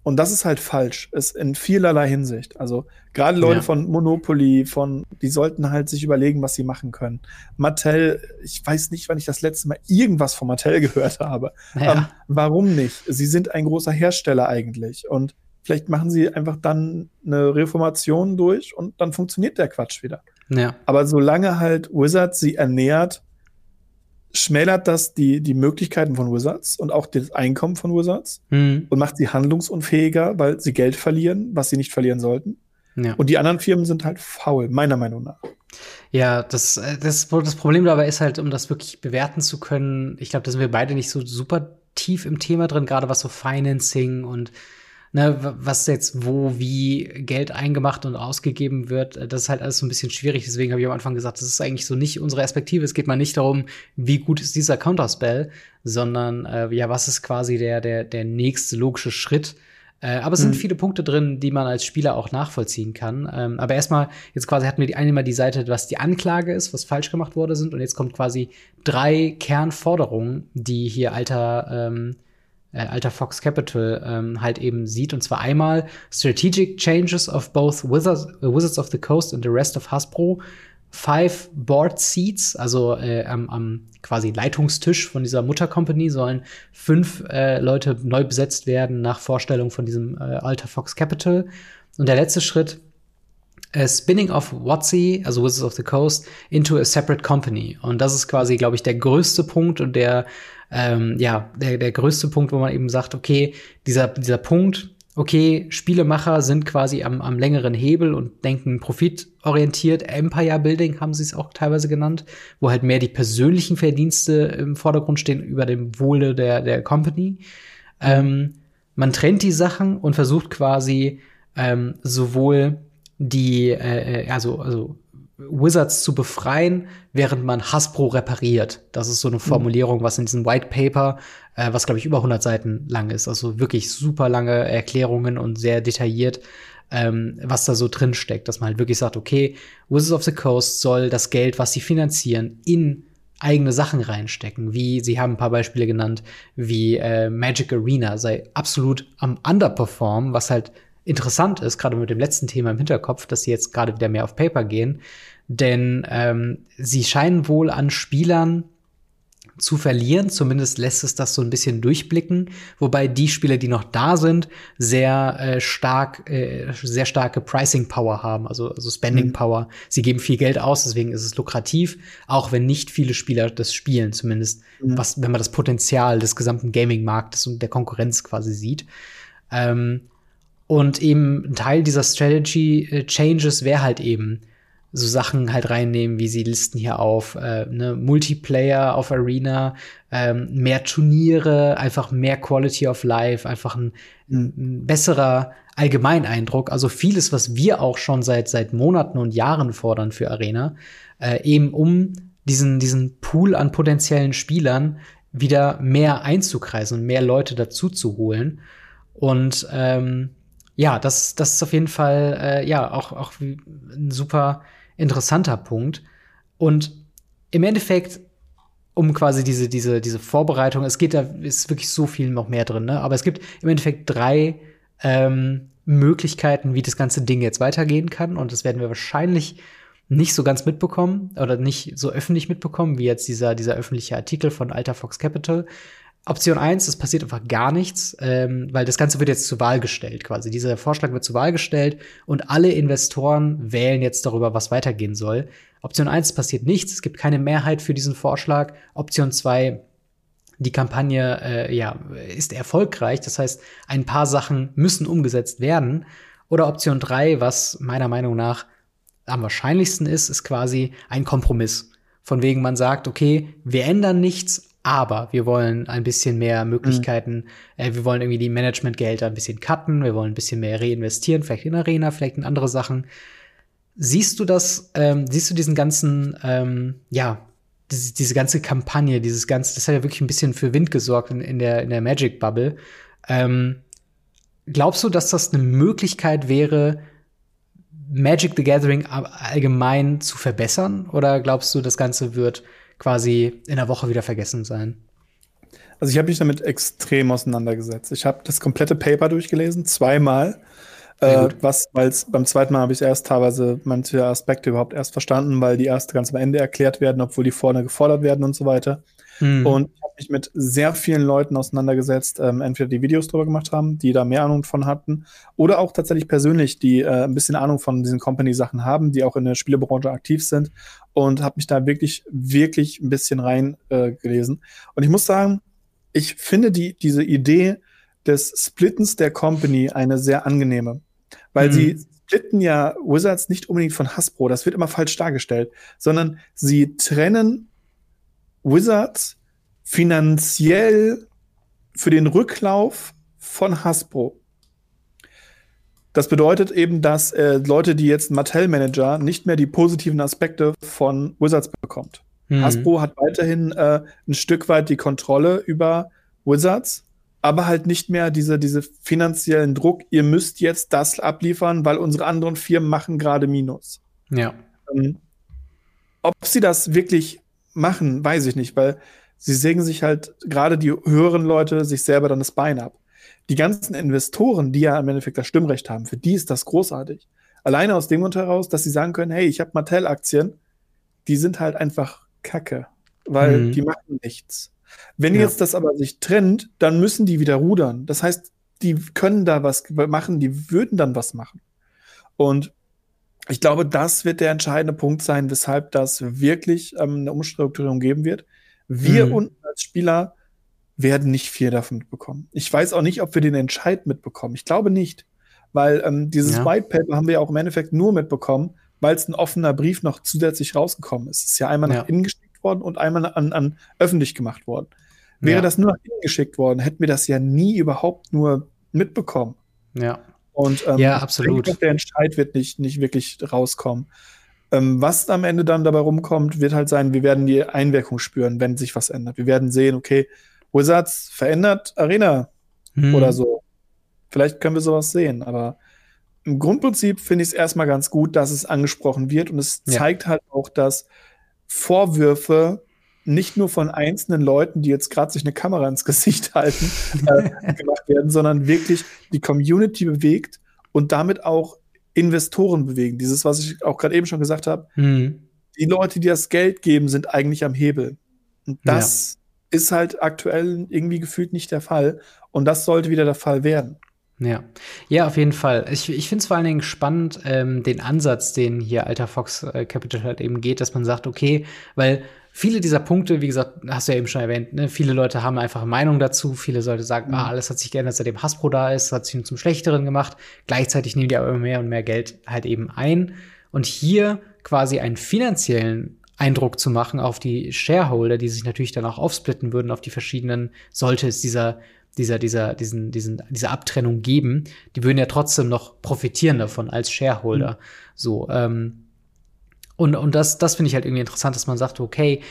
Und das ist halt falsch, ist in vielerlei Hinsicht. Also gerade Leute ja. von Monopoly, von, die sollten halt sich überlegen, was sie machen können. Mattel, ich weiß nicht, wann ich das letzte Mal irgendwas von Mattel gehört habe. Ja. Ähm, warum nicht? Sie sind ein großer Hersteller eigentlich. Und vielleicht machen sie einfach dann eine Reformation durch und dann funktioniert der Quatsch wieder. Ja. Aber solange halt Wizards sie ernährt, schmälert das die, die Möglichkeiten von Wizards und auch das Einkommen von Wizards mhm. und macht sie handlungsunfähiger, weil sie Geld verlieren, was sie nicht verlieren sollten. Ja. Und die anderen Firmen sind halt faul, meiner Meinung nach.
Ja, das, äh, das, das Problem dabei ist halt, um das wirklich bewerten zu können, ich glaube, da sind wir beide nicht so super tief im Thema drin, gerade was so Financing und ne, was jetzt wo, wie Geld eingemacht und ausgegeben wird, äh, das ist halt alles so ein bisschen schwierig. Deswegen habe ich am Anfang gesagt, das ist eigentlich so nicht unsere Perspektive. Es geht mal nicht darum, wie gut ist dieser Counterspell, sondern äh, ja, was ist quasi der, der, der nächste logische Schritt. Äh, aber es sind mhm. viele Punkte drin, die man als Spieler auch nachvollziehen kann. Ähm, aber erstmal, jetzt quasi hatten wir die eine mal die Seite, was die Anklage ist, was falsch gemacht wurde sind. Und jetzt kommt quasi drei Kernforderungen, die hier alter ähm, äh, alter Fox Capital ähm, halt eben sieht. Und zwar einmal Strategic Changes of both Wizards, uh, Wizards of the Coast and the rest of Hasbro. Five Board Seats, also äh, am, am quasi Leitungstisch von dieser Muttercompany sollen fünf äh, Leute neu besetzt werden nach Vorstellung von diesem äh, Alter Fox Capital. Und der letzte Schritt Uh, spinning off WotC, also Wizards of the Coast, into a separate company. Und das ist quasi, glaube ich, der größte Punkt und der, ähm, ja, der, der größte Punkt, wo man eben sagt, okay, dieser, dieser Punkt, okay, Spielemacher sind quasi am, am längeren Hebel und denken profitorientiert. Empire Building haben sie es auch teilweise genannt, wo halt mehr die persönlichen Verdienste im Vordergrund stehen über dem Wohle der, der Company. Ähm, man trennt die Sachen und versucht quasi ähm, sowohl die, äh, äh, also, also Wizards zu befreien, während man Hasbro repariert. Das ist so eine mhm. Formulierung, was in diesem White Paper, äh, was glaube ich über 100 Seiten lang ist, also wirklich super lange Erklärungen und sehr detailliert, ähm, was da so drin steckt, dass man halt wirklich sagt, okay, Wizards of the Coast soll das Geld, was sie finanzieren, in eigene Sachen reinstecken, wie sie haben ein paar Beispiele genannt, wie äh, Magic Arena sei absolut am Underperform, was halt interessant ist, gerade mit dem letzten Thema im Hinterkopf, dass sie jetzt gerade wieder mehr auf Paper gehen. Denn ähm, sie scheinen wohl an Spielern zu verlieren. Zumindest lässt es das so ein bisschen durchblicken. Wobei die Spieler, die noch da sind, sehr äh, stark, äh, sehr starke Pricing Power haben, also, also Spending mhm. Power. Sie geben viel Geld aus, deswegen ist es lukrativ, auch wenn nicht viele Spieler das spielen, zumindest, mhm. was, wenn man das Potenzial des gesamten Gaming-Marktes und der Konkurrenz quasi sieht. Ähm, und eben ein Teil dieser Strategy äh, Changes wäre halt eben so Sachen halt reinnehmen, wie sie listen hier auf, äh, ne, Multiplayer auf Arena, ähm, mehr Turniere, einfach mehr Quality of Life, einfach ein, ein, ein besserer Allgemeineindruck. Also vieles, was wir auch schon seit seit Monaten und Jahren fordern für Arena, äh, eben um diesen diesen Pool an potenziellen Spielern wieder mehr einzukreisen und mehr Leute dazu zu holen. Und ähm, ja, das, das ist auf jeden Fall äh, ja auch, auch ein super interessanter Punkt. Und im Endeffekt, um quasi diese, diese, diese Vorbereitung, es geht da, ist wirklich so viel noch mehr drin, ne? Aber es gibt im Endeffekt drei ähm, Möglichkeiten, wie das ganze Ding jetzt weitergehen kann. Und das werden wir wahrscheinlich nicht so ganz mitbekommen oder nicht so öffentlich mitbekommen, wie jetzt dieser, dieser öffentliche Artikel von Alter Fox Capital. Option eins, es passiert einfach gar nichts, ähm, weil das Ganze wird jetzt zur Wahl gestellt quasi. Dieser Vorschlag wird zur Wahl gestellt und alle Investoren wählen jetzt darüber, was weitergehen soll. Option eins passiert nichts, es gibt keine Mehrheit für diesen Vorschlag. Option zwei die Kampagne äh, ja, ist erfolgreich, das heißt, ein paar Sachen müssen umgesetzt werden. Oder Option drei, was meiner Meinung nach am wahrscheinlichsten ist, ist quasi ein Kompromiss. Von wegen man sagt, okay, wir ändern nichts, aber wir wollen ein bisschen mehr Möglichkeiten, mhm. äh, wir wollen irgendwie die Managementgelder ein bisschen cutten, wir wollen ein bisschen mehr reinvestieren, vielleicht in Arena, vielleicht in andere Sachen. Siehst du das, ähm, siehst du diesen ganzen, ähm, ja, diese, diese ganze Kampagne, dieses ganze, das hat ja wirklich ein bisschen für Wind gesorgt in, in der, in der Magic Bubble. Ähm, glaubst du, dass das eine Möglichkeit wäre, Magic the Gathering allgemein zu verbessern? Oder glaubst du, das Ganze wird quasi in der Woche wieder vergessen sein.
Also ich habe mich damit extrem auseinandergesetzt. Ich habe das komplette Paper durchgelesen, zweimal. Äh, was, weil beim zweiten Mal habe ich erst teilweise manche Aspekte überhaupt erst verstanden, weil die erst ganz am Ende erklärt werden, obwohl die vorne gefordert werden und so weiter. Mhm. Und ich habe mich mit sehr vielen Leuten auseinandergesetzt, ähm, entweder die Videos drüber gemacht haben, die da mehr Ahnung von hatten, oder auch tatsächlich persönlich, die äh, ein bisschen Ahnung von diesen Company-Sachen haben, die auch in der Spielebranche aktiv sind und habe mich da wirklich, wirklich ein bisschen reingelesen. Äh, und ich muss sagen, ich finde die, diese Idee des Splittens der Company eine sehr angenehme, weil mhm. sie splitten ja Wizards nicht unbedingt von Hasbro, das wird immer falsch dargestellt, sondern sie trennen Wizards finanziell für den Rücklauf von Hasbro. Das bedeutet eben, dass äh, Leute, die jetzt Mattel-Manager, nicht mehr die positiven Aspekte von Wizards bekommt. Mhm. Hasbro hat weiterhin äh, ein Stück weit die Kontrolle über Wizards, aber halt nicht mehr diese, diese finanziellen Druck, ihr müsst jetzt das abliefern, weil unsere anderen Firmen machen gerade Minus.
Ja.
Ähm, ob sie das wirklich machen, weiß ich nicht, weil sie sägen sich halt gerade die höheren Leute sich selber dann das Bein ab. Die ganzen Investoren, die ja im Endeffekt das Stimmrecht haben, für die ist das großartig. Alleine aus dem Grund heraus, dass sie sagen können, hey, ich habe Mattel-Aktien, die sind halt einfach Kacke, weil mhm. die machen nichts. Wenn ja. jetzt das aber sich trennt, dann müssen die wieder rudern. Das heißt, die können da was machen, die würden dann was machen. Und ich glaube, das wird der entscheidende Punkt sein, weshalb das wirklich ähm, eine Umstrukturierung geben wird. Wir mhm. unten als Spieler werden nicht viel davon mitbekommen. Ich weiß auch nicht, ob wir den Entscheid mitbekommen. Ich glaube nicht, weil ähm, dieses ja. White Paper haben wir ja auch im Endeffekt nur mitbekommen, weil es ein offener Brief noch zusätzlich rausgekommen ist. Es ist ja einmal ja. nach innen geschickt worden und einmal an, an öffentlich gemacht worden. Wäre ja. das nur nach innen geschickt worden, hätten wir das ja nie überhaupt nur mitbekommen.
Ja.
Und ähm,
ja, absolut.
Denke, der Entscheid wird nicht, nicht wirklich rauskommen. Ähm, was am Ende dann dabei rumkommt, wird halt sein, wir werden die Einwirkung spüren, wenn sich was ändert. Wir werden sehen, okay, Wizards verändert Arena hm. oder so. Vielleicht können wir sowas sehen, aber im Grundprinzip finde ich es erstmal ganz gut, dass es angesprochen wird und es ja. zeigt halt auch, dass Vorwürfe nicht nur von einzelnen Leuten, die jetzt gerade sich eine Kamera ins Gesicht halten, äh, gemacht werden, sondern wirklich die Community bewegt und damit auch Investoren bewegen. Dieses, was ich auch gerade eben schon gesagt habe. Mhm. Die Leute, die das Geld geben, sind eigentlich am Hebel. Und das ja. ist halt aktuell irgendwie gefühlt nicht der Fall. Und das sollte wieder der Fall werden.
Ja, ja, auf jeden Fall. Ich, ich finde es vor allen Dingen spannend, ähm, den Ansatz, den hier Alter Fox äh, Capital halt eben geht, dass man sagt, okay, weil viele dieser Punkte, wie gesagt, hast du ja eben schon erwähnt, ne, viele Leute haben einfach Meinung dazu. Viele Leute sagen, mhm. ah, alles hat sich geändert, seitdem Hasbro da ist, hat sich nur zum Schlechteren gemacht. Gleichzeitig nehmen die aber immer mehr und mehr Geld halt eben ein. Und hier quasi einen finanziellen Eindruck zu machen auf die Shareholder, die sich natürlich dann auch aufsplitten würden auf die verschiedenen, sollte es dieser dieser, dieser, diesen, diesen, diese Abtrennung geben, die würden ja trotzdem noch profitieren davon als Shareholder. Mhm. So, ähm, und, und das, das finde ich halt irgendwie interessant, dass man sagt, okay,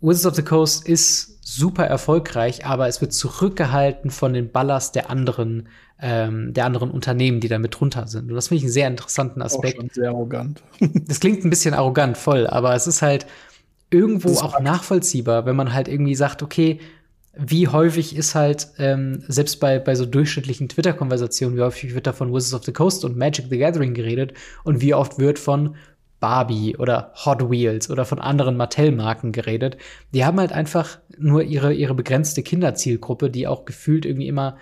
Wizards of the Coast ist super erfolgreich, aber es wird zurückgehalten von den Ballast der anderen, ähm, der anderen Unternehmen, die da mit drunter sind. Und das finde ich einen sehr interessanten Aspekt. Auch schon
sehr arrogant.
das klingt ein bisschen arrogant, voll, aber es ist halt irgendwo auch nachvollziehbar, wenn man halt irgendwie sagt, okay, wie häufig ist halt, ähm, selbst bei, bei so durchschnittlichen Twitter-Konversationen, wie häufig wird da von Wizards of the Coast und Magic the Gathering geredet und wie oft wird von Barbie oder Hot Wheels oder von anderen Mattel-Marken geredet. Die haben halt einfach nur ihre, ihre begrenzte Kinderzielgruppe, die auch gefühlt irgendwie immer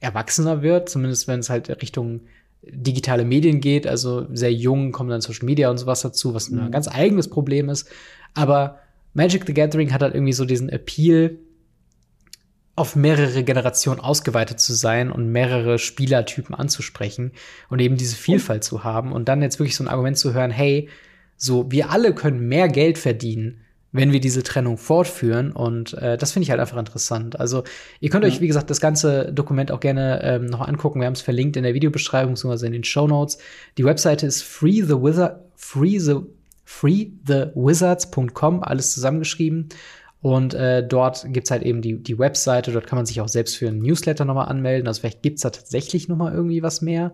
erwachsener wird, zumindest wenn es halt Richtung digitale Medien geht. Also sehr jung kommen dann Social Media und sowas dazu, was mhm. ein ganz eigenes Problem ist. Aber Magic the Gathering hat halt irgendwie so diesen Appeal, auf mehrere Generationen ausgeweitet zu sein und mehrere Spielertypen anzusprechen und eben diese Vielfalt zu haben und dann jetzt wirklich so ein Argument zu hören, hey, so wir alle können mehr Geld verdienen, wenn wir diese Trennung fortführen und äh, das finde ich halt einfach interessant. Also ihr könnt ja. euch wie gesagt das ganze Dokument auch gerne ähm, noch angucken. Wir haben es verlinkt in der Videobeschreibung bzw. in den Show Notes. Die Webseite ist free the wizard free the freethewizards.com alles zusammengeschrieben. Und äh, dort gibt's halt eben die, die Webseite, dort kann man sich auch selbst für einen Newsletter nochmal anmelden. Also vielleicht gibt's da tatsächlich nochmal irgendwie was mehr.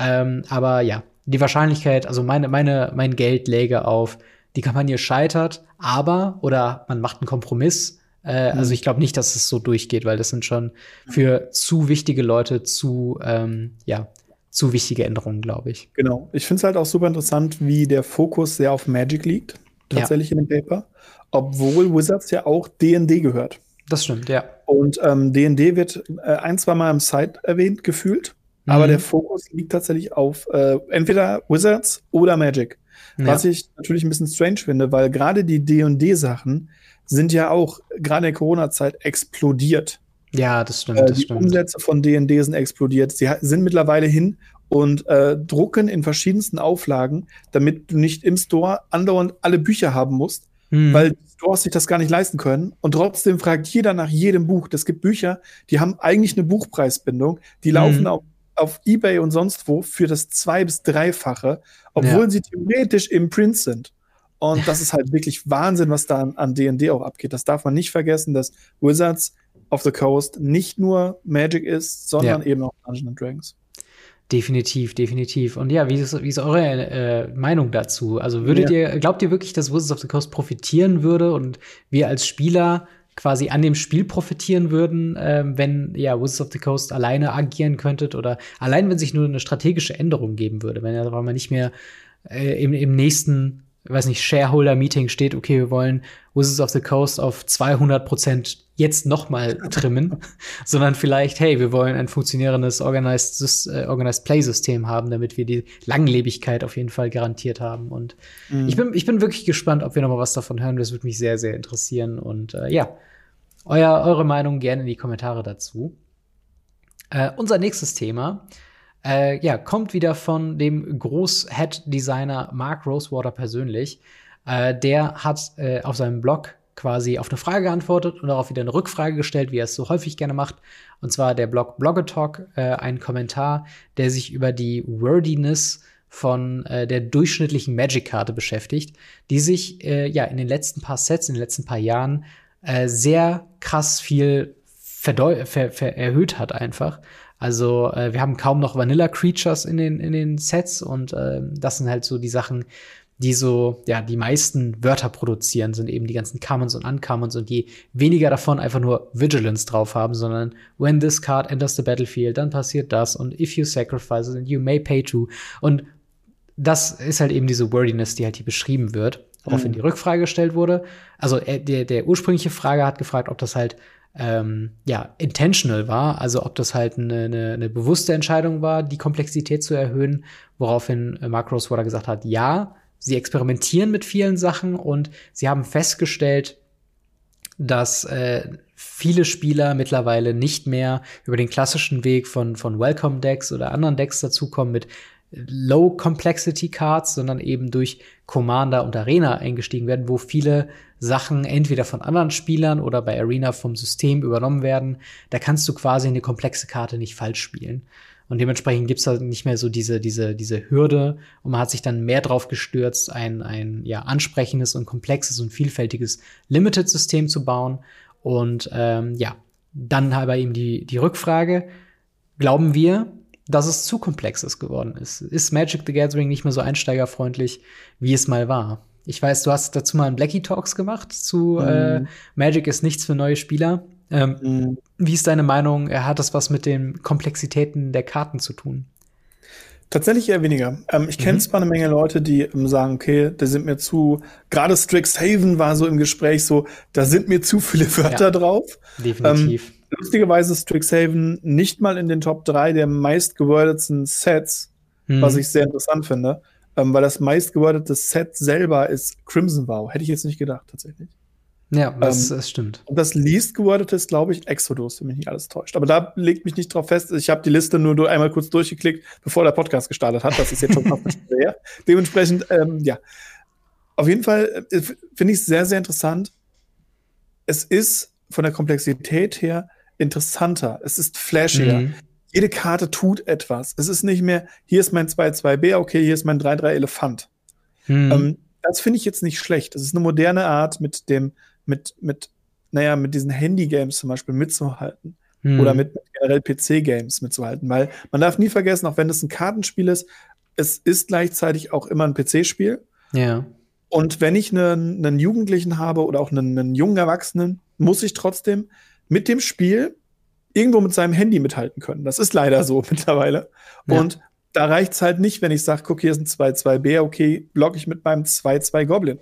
Ähm, aber ja, die Wahrscheinlichkeit, also meine, meine, mein Geld läge auf, die Kampagne scheitert, aber, oder man macht einen Kompromiss. Äh, mhm. Also ich glaube nicht, dass es so durchgeht, weil das sind schon für zu wichtige Leute zu, ähm, ja, zu wichtige Änderungen, glaube ich.
Genau. Ich finde es halt auch super interessant, wie der Fokus sehr auf Magic liegt, tatsächlich ja. in dem Paper obwohl Wizards ja auch D&D gehört.
Das stimmt, ja.
Und D&D ähm, wird äh, ein, zwei Mal im Site erwähnt, gefühlt. Mhm. Aber der Fokus liegt tatsächlich auf äh, entweder Wizards oder Magic. Ja. Was ich natürlich ein bisschen strange finde, weil gerade die D&D-Sachen sind ja auch gerade in der Corona-Zeit explodiert.
Ja, das stimmt. Äh,
die
stimmt.
Umsätze von D&D sind explodiert. Sie sind mittlerweile hin und äh, drucken in verschiedensten Auflagen, damit du nicht im Store andauernd alle Bücher haben musst, hm. weil Stores sich das gar nicht leisten können. Und trotzdem fragt jeder nach jedem Buch. Es gibt Bücher, die haben eigentlich eine Buchpreisbindung, die laufen hm. auf, auf Ebay und sonst wo für das zwei- bis dreifache, obwohl ja. sie theoretisch im Print sind. Und das ist halt wirklich Wahnsinn, was da an D&D auch abgeht. Das darf man nicht vergessen, dass Wizards of the Coast nicht nur Magic ist, sondern ja. eben auch Dungeons Dragons.
Definitiv, definitiv. Und ja, wie ist, wie ist eure äh, Meinung dazu? Also würdet ja. ihr, glaubt ihr wirklich, dass Wizards of the Coast profitieren würde und wir als Spieler quasi an dem Spiel profitieren würden, äh, wenn ja Wizards of the Coast alleine agieren könntet oder allein wenn sich nur eine strategische Änderung geben würde, wenn ja man nicht mehr äh, im, im nächsten weiß nicht, Shareholder-Meeting steht, okay, wir wollen Wizards of the Coast auf 200 Prozent jetzt noch mal trimmen, sondern vielleicht, hey, wir wollen ein funktionierendes Organized, äh, Organized Play-System haben, damit wir die Langlebigkeit auf jeden Fall garantiert haben. Und mhm. ich, bin, ich bin wirklich gespannt, ob wir noch mal was davon hören. Das würde mich sehr, sehr interessieren. Und äh, ja, euer, eure Meinung gerne in die Kommentare dazu. Äh, unser nächstes Thema äh, ja, kommt wieder von dem Groß-Head-Designer Mark Rosewater persönlich. Äh, der hat äh, auf seinem Blog quasi auf eine Frage geantwortet und darauf wieder eine Rückfrage gestellt, wie er es so häufig gerne macht. Und zwar der Blog Bloggetalk, äh, ein Kommentar, der sich über die Wordiness von äh, der durchschnittlichen Magic-Karte beschäftigt, die sich äh, ja in den letzten paar Sets, in den letzten paar Jahren äh, sehr krass viel ver erhöht hat einfach. Also äh, wir haben kaum noch Vanilla Creatures in den, in den Sets und äh, das sind halt so die Sachen, die so, ja, die meisten Wörter produzieren, sind eben die ganzen Commons und Uncommons und die weniger davon einfach nur Vigilance drauf haben, sondern when this card enters the battlefield, dann passiert das und if you sacrifice it, you may pay to. Und das ist halt eben diese Wordiness, die halt hier beschrieben wird, woraufhin mhm. die Rückfrage gestellt wurde. Also äh, der, der ursprüngliche Frage hat gefragt, ob das halt ähm, ja, intentional war, also ob das halt eine, eine, eine bewusste Entscheidung war, die Komplexität zu erhöhen, woraufhin äh, Mark Rosewater gesagt hat, ja, sie experimentieren mit vielen Sachen und sie haben festgestellt, dass äh, viele Spieler mittlerweile nicht mehr über den klassischen Weg von, von Welcome-Decks oder anderen Decks dazukommen mit Low Complexity Cards, sondern eben durch Commander und Arena eingestiegen werden, wo viele Sachen entweder von anderen Spielern oder bei Arena vom System übernommen werden. Da kannst du quasi eine komplexe Karte nicht falsch spielen. Und dementsprechend gibt's da nicht mehr so diese, diese, diese Hürde und man hat sich dann mehr drauf gestürzt, ein, ein ja, ansprechendes und komplexes und vielfältiges Limited-System zu bauen. Und ähm, ja, dann aber eben die, die Rückfrage, glauben wir, dass es zu komplexes geworden ist. Ist Magic the Gathering nicht mehr so einsteigerfreundlich, wie es mal war? Ich weiß, du hast dazu mal einen Blackie Talks gemacht zu mhm. äh, Magic ist nichts für neue Spieler. Ähm, mhm. Wie ist deine Meinung? Hat das was mit den Komplexitäten der Karten zu tun?
Tatsächlich eher weniger. Ähm, ich kenne mhm. zwar eine Menge Leute, die ähm, sagen, okay, da sind mir zu, gerade Strixhaven war so im Gespräch so, da sind mir zu viele Wörter ja, drauf.
Definitiv.
Ähm, lustigerweise ist Strixhaven nicht mal in den Top 3 der meistgewordetsten Sets, mhm. was ich sehr interessant finde, ähm, weil das meistgewordete Set selber ist Crimson Vow. Hätte ich jetzt nicht gedacht, tatsächlich.
Ja, das, ähm, das stimmt.
Und das least gewordete ist, glaube ich, Exodus, wenn mich nicht alles täuscht. Aber da legt mich nicht drauf fest. Ich habe die Liste nur einmal kurz durchgeklickt, bevor der Podcast gestartet hat. Das ist jetzt schon fast schwer. Dementsprechend, ähm, ja. Auf jeden Fall äh, finde ich es sehr, sehr interessant. Es ist von der Komplexität her interessanter. Es ist flashiger. Mhm. Jede Karte tut etwas. Es ist nicht mehr, hier ist mein 2-2b, okay, hier ist mein 3-3 Elefant. Mhm. Ähm, das finde ich jetzt nicht schlecht. Das ist eine moderne Art, mit dem, mit, mit, naja, mit diesen Handy-Games zum Beispiel mitzuhalten. Mhm. Oder mit, mit generell PC-Games mitzuhalten. Weil man darf nie vergessen, auch wenn es ein Kartenspiel ist, es ist gleichzeitig auch immer ein PC-Spiel.
Ja.
Und wenn ich einen, einen Jugendlichen habe oder auch einen, einen jungen Erwachsenen, muss ich trotzdem mit dem Spiel irgendwo mit seinem Handy mithalten können. Das ist leider so mittlerweile. Ja. Und da reicht es halt nicht, wenn ich sage, guck, hier ist ein 2-2-B, okay, block ich mit meinem 2-2 Goblin.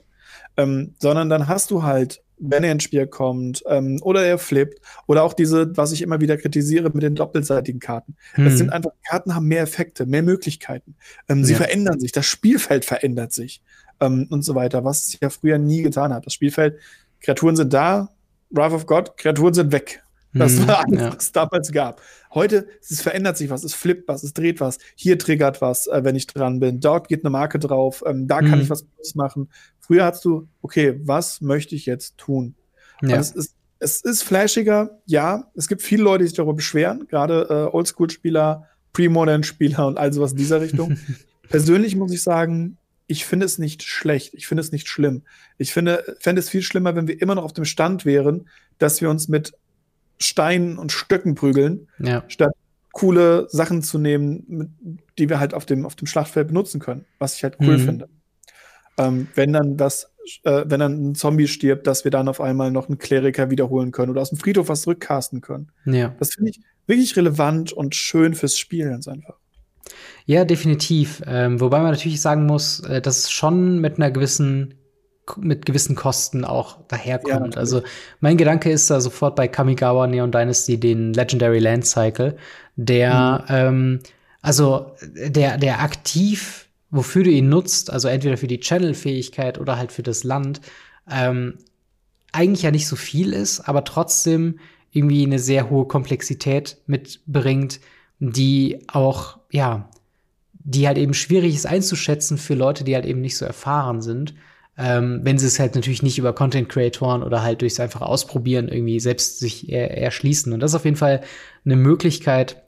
Ähm, sondern dann hast du halt, wenn er ins Spiel kommt, ähm, oder er flippt, oder auch diese, was ich immer wieder kritisiere mit den doppelseitigen Karten. Hm. Das sind einfach, Karten haben mehr Effekte, mehr Möglichkeiten. Ähm, sie ja. verändern sich, das Spielfeld verändert sich ähm, und so weiter, was es ja früher nie getan hat. Das Spielfeld, Kreaturen sind da, Wrath of God, Kreaturen sind weg. Das mhm, war alles, ja. was es damals gab. Heute, es verändert sich was, es flippt was, es dreht was. Hier triggert was, äh, wenn ich dran bin. Dort geht eine Marke drauf, ähm, da kann mhm. ich was machen. Früher hast du, okay, was möchte ich jetzt tun? Ja. Es, ist, es ist flashiger, ja. Es gibt viele Leute, die sich darüber beschweren, gerade äh, Oldschool-Spieler, Pre-Modern-Spieler und all sowas in dieser Richtung. Persönlich muss ich sagen, ich finde es nicht schlecht, ich finde es nicht schlimm. Ich finde, fände es viel schlimmer, wenn wir immer noch auf dem Stand wären, dass wir uns mit Steinen und Stöcken prügeln, ja. statt coole Sachen zu nehmen, mit, die wir halt auf dem, auf dem Schlachtfeld benutzen können, was ich halt cool mhm. finde. Ähm, wenn dann das, äh, wenn dann ein Zombie stirbt, dass wir dann auf einmal noch einen Kleriker wiederholen können oder aus dem Friedhof was zurückcasten können.
Ja.
Das finde ich wirklich relevant und schön fürs Spiel ganz einfach.
Ja, definitiv. Ähm, wobei man natürlich sagen muss, äh, dass es schon mit einer gewissen mit gewissen Kosten auch daherkommt. Ja, also mein Gedanke ist da sofort bei Kamigawa Neon Dynasty den Legendary Land Cycle, der mhm. ähm, also der der aktiv wofür du ihn nutzt, also entweder für die Channel-Fähigkeit oder halt für das Land, ähm, eigentlich ja nicht so viel ist, aber trotzdem irgendwie eine sehr hohe Komplexität mitbringt, die auch, ja, die halt eben schwierig ist einzuschätzen für Leute, die halt eben nicht so erfahren sind. Ähm, wenn sie es halt natürlich nicht über Content-Creatoren oder halt durchs einfache Ausprobieren irgendwie selbst sich erschließen. Und das ist auf jeden Fall eine Möglichkeit,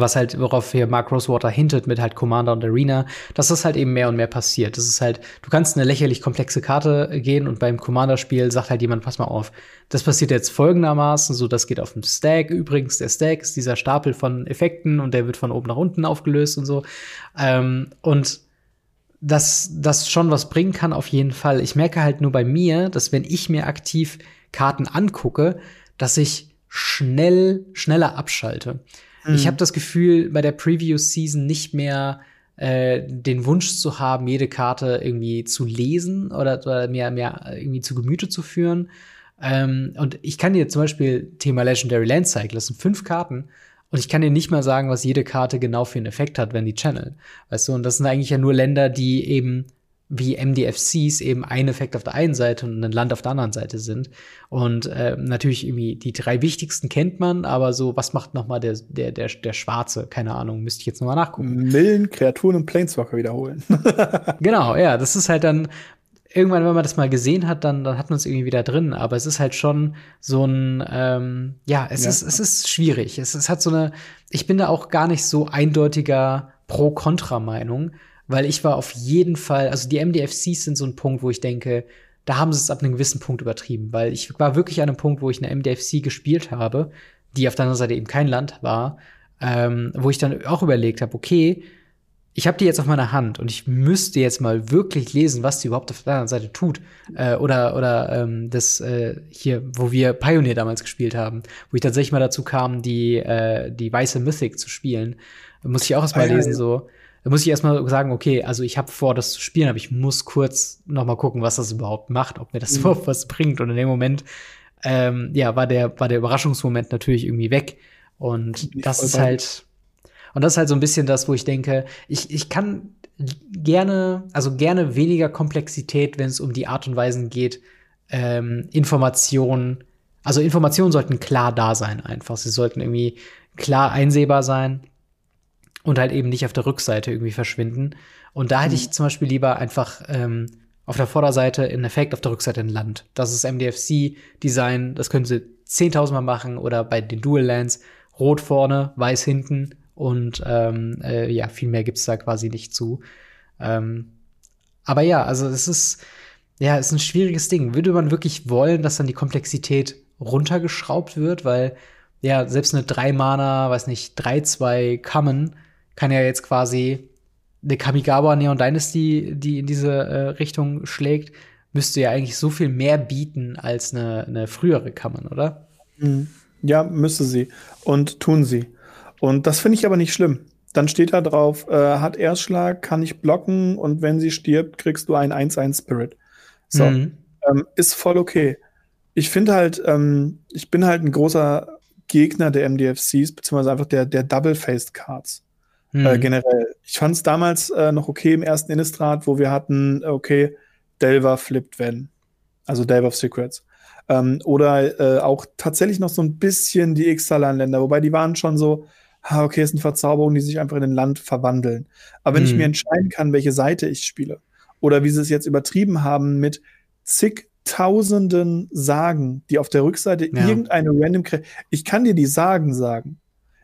was halt, worauf hier Mark Rosewater hintet mit halt Commander und Arena, dass das halt eben mehr und mehr passiert. Das ist halt, du kannst eine lächerlich komplexe Karte gehen und beim Commander-Spiel sagt halt jemand, pass mal auf, das passiert jetzt folgendermaßen, so das geht auf dem Stack. Übrigens, der Stack ist dieser Stapel von Effekten und der wird von oben nach unten aufgelöst und so. Ähm, und dass das schon was bringen kann, auf jeden Fall. Ich merke halt nur bei mir, dass wenn ich mir aktiv Karten angucke, dass ich schnell, schneller abschalte. Mhm. Ich habe das Gefühl, bei der Preview-Season nicht mehr äh, den Wunsch zu haben, jede Karte irgendwie zu lesen oder, oder mehr, mehr irgendwie zu Gemüte zu führen. Ähm, und ich kann dir zum Beispiel Thema Legendary Land Cycle, das sind fünf Karten. Und ich kann dir nicht mal sagen, was jede Karte genau für einen Effekt hat, wenn die channel. Weißt du, und das sind eigentlich ja nur Länder, die eben wie MDFCs eben ein Effekt auf der einen Seite und ein Land auf der anderen Seite sind. Und äh, natürlich irgendwie die drei wichtigsten kennt man, aber so, was macht noch mal der, der, der, der Schwarze? Keine Ahnung, müsste ich jetzt noch mal nachgucken.
Millen, Kreaturen und Planeswalker wiederholen.
genau, ja, das ist halt dann irgendwann, wenn man das mal gesehen hat, dann, dann hat man es irgendwie wieder drin. Aber es ist halt schon so ein, ähm, ja, es ja. ist, es ist schwierig. Es, es hat so eine, ich bin da auch gar nicht so eindeutiger Pro-Kontra-Meinung weil ich war auf jeden Fall, also die MDFCs sind so ein Punkt, wo ich denke, da haben sie es ab einem gewissen Punkt übertrieben, weil ich war wirklich an einem Punkt, wo ich eine MDFC gespielt habe, die auf der anderen Seite eben kein Land war, ähm, wo ich dann auch überlegt habe, okay, ich habe die jetzt auf meiner Hand und ich müsste jetzt mal wirklich lesen, was die überhaupt auf der anderen Seite tut. Äh, oder oder ähm, das äh, hier, wo wir Pioneer damals gespielt haben, wo ich tatsächlich mal dazu kam, die, äh, die weiße Mythic zu spielen. Muss ich auch erst mal ah, lesen, ja. so da muss ich erstmal sagen, okay, also ich habe vor, das zu spielen, aber ich muss kurz noch mal gucken, was das überhaupt macht, ob mir das mhm. überhaupt was bringt. Und in dem Moment, ähm, ja, war der, war der Überraschungsmoment natürlich irgendwie weg. Und das ist halt, und das ist halt so ein bisschen das, wo ich denke, ich, ich kann gerne, also gerne weniger Komplexität, wenn es um die Art und Weisen geht, ähm, Informationen, also Informationen sollten klar da sein einfach. Sie sollten irgendwie klar einsehbar sein und halt eben nicht auf der Rückseite irgendwie verschwinden. Und da hätte ich mhm. zum Beispiel lieber einfach ähm, auf der Vorderseite einen Effekt, auf der Rückseite ein Land. Das ist MDFC-Design, das können sie 10.000 Mal machen oder bei den Dual Lands rot vorne, weiß hinten und ähm, äh, ja, viel mehr gibt's da quasi nicht zu. Ähm, aber ja, also es ist, ja, es ist ein schwieriges Ding. Würde man wirklich wollen, dass dann die Komplexität runtergeschraubt wird, weil ja, selbst eine 3 Mana, weiß nicht, 3-2 Common kann ja jetzt quasi eine Kamigawa Neon Dynasty, die in diese äh, Richtung schlägt, müsste ja eigentlich so viel mehr bieten als eine, eine frühere Kammern, oder?
Mhm. Ja, müsste sie. Und tun sie. Und das finde ich aber nicht schlimm. Dann steht da drauf, äh, hat Erstschlag, kann ich blocken und wenn sie stirbt, kriegst du einen 1-1 Spirit. So. Mhm. Ähm, ist voll okay. Ich finde halt, ähm, ich bin halt ein großer Gegner der MDFCs, beziehungsweise einfach der, der Double-Faced Cards. Äh, mhm. Äh, generell. Ich fand es damals äh, noch okay im ersten Innistrad, wo wir hatten, okay, Delver flippt wenn. Also Delver of Secrets. Ähm, oder äh, auch tatsächlich noch so ein bisschen die Ixalan-Länder, wobei die waren schon so, ah, okay, es sind Verzauberungen, die sich einfach in ein Land verwandeln. Aber wenn mhm. ich mir entscheiden kann, welche Seite ich spiele, oder wie sie es jetzt übertrieben haben mit zigtausenden Sagen, die auf der Rückseite ja. irgendeine random, ich kann dir die Sagen sagen.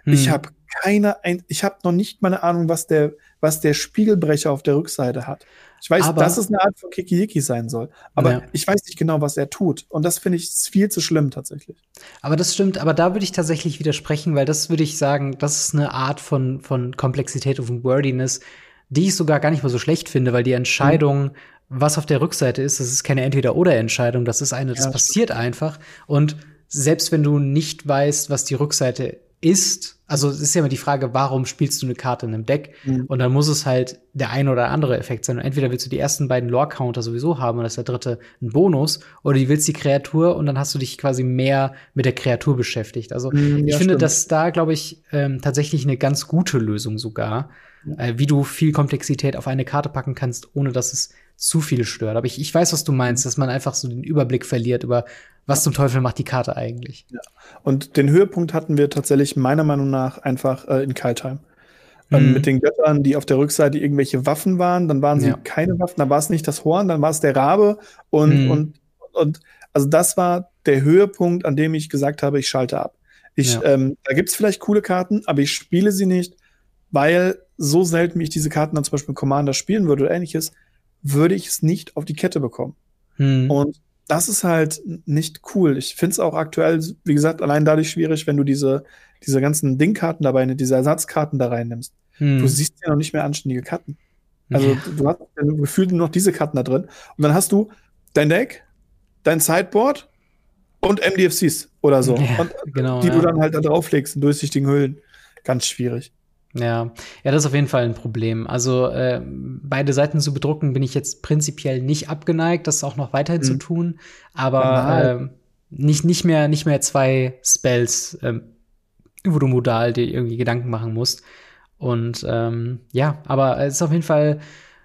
Mhm. Ich habe keine, ich habe noch nicht mal eine Ahnung, was der, was der Spiegelbrecher auf der Rückseite hat. Ich weiß, aber, dass es eine Art von Kikiyiki sein soll, aber ja. ich weiß nicht genau, was er tut. Und das finde ich viel zu schlimm tatsächlich.
Aber das stimmt, aber da würde ich tatsächlich widersprechen, weil das würde ich sagen, das ist eine Art von, von Komplexität und Wordiness, die ich sogar gar nicht mal so schlecht finde, weil die Entscheidung, mhm. was auf der Rückseite ist, das ist keine Entweder-Oder-Entscheidung, das ist eine, das ja, passiert stimmt. einfach. Und selbst wenn du nicht weißt, was die Rückseite ist, also es ist ja immer die Frage, warum spielst du eine Karte in einem Deck? Mhm. Und dann muss es halt der ein oder andere Effekt sein. Und entweder willst du die ersten beiden Lore-Counter sowieso haben und das ist der dritte ein Bonus, oder du willst die Kreatur und dann hast du dich quasi mehr mit der Kreatur beschäftigt. Also mhm, ich finde, stimmt. dass da, glaube ich, ähm, tatsächlich eine ganz gute Lösung sogar, ja. Äh, wie du viel Komplexität auf eine Karte packen kannst, ohne dass es zu viel stört. Aber ich, ich weiß, was du meinst, dass man einfach so den Überblick verliert über, was zum Teufel macht die Karte eigentlich. Ja.
Und den Höhepunkt hatten wir tatsächlich meiner Meinung nach einfach äh, in Kaltheim. Ähm, mhm. Mit den Göttern, die auf der Rückseite irgendwelche Waffen waren, dann waren sie ja. keine Waffen, dann war es nicht das Horn, dann war es der Rabe und, mhm. und, und also das war der Höhepunkt, an dem ich gesagt habe, ich schalte ab. Ich, ja. ähm, da gibt es vielleicht coole Karten, aber ich spiele sie nicht, weil so selten, wie ich diese Karten dann zum Beispiel Commander spielen würde oder ähnliches, würde ich es nicht auf die Kette bekommen. Hm. Und das ist halt nicht cool. Ich finde es auch aktuell, wie gesagt, allein dadurch schwierig, wenn du diese, diese ganzen Dingkarten dabei, diese Ersatzkarten da reinnimmst. Hm. Du siehst ja noch nicht mehr anständige Karten. Also ja. du hast gefühlt nur noch diese Karten da drin. Und dann hast du dein Deck, dein Sideboard und MDFCs oder so. Ja, und, genau, die ja. du dann halt da drauflegst in durchsichtigen Hüllen. Ganz schwierig.
Ja, ja, das ist auf jeden Fall ein Problem. Also äh, beide Seiten zu bedrucken bin ich jetzt prinzipiell nicht abgeneigt, das auch noch weiterhin mhm. zu tun, aber äh, nicht nicht mehr nicht mehr zwei Spells, äh, wo du modal dir irgendwie Gedanken machen musst. Und ähm, ja, aber es ist auf jeden Fall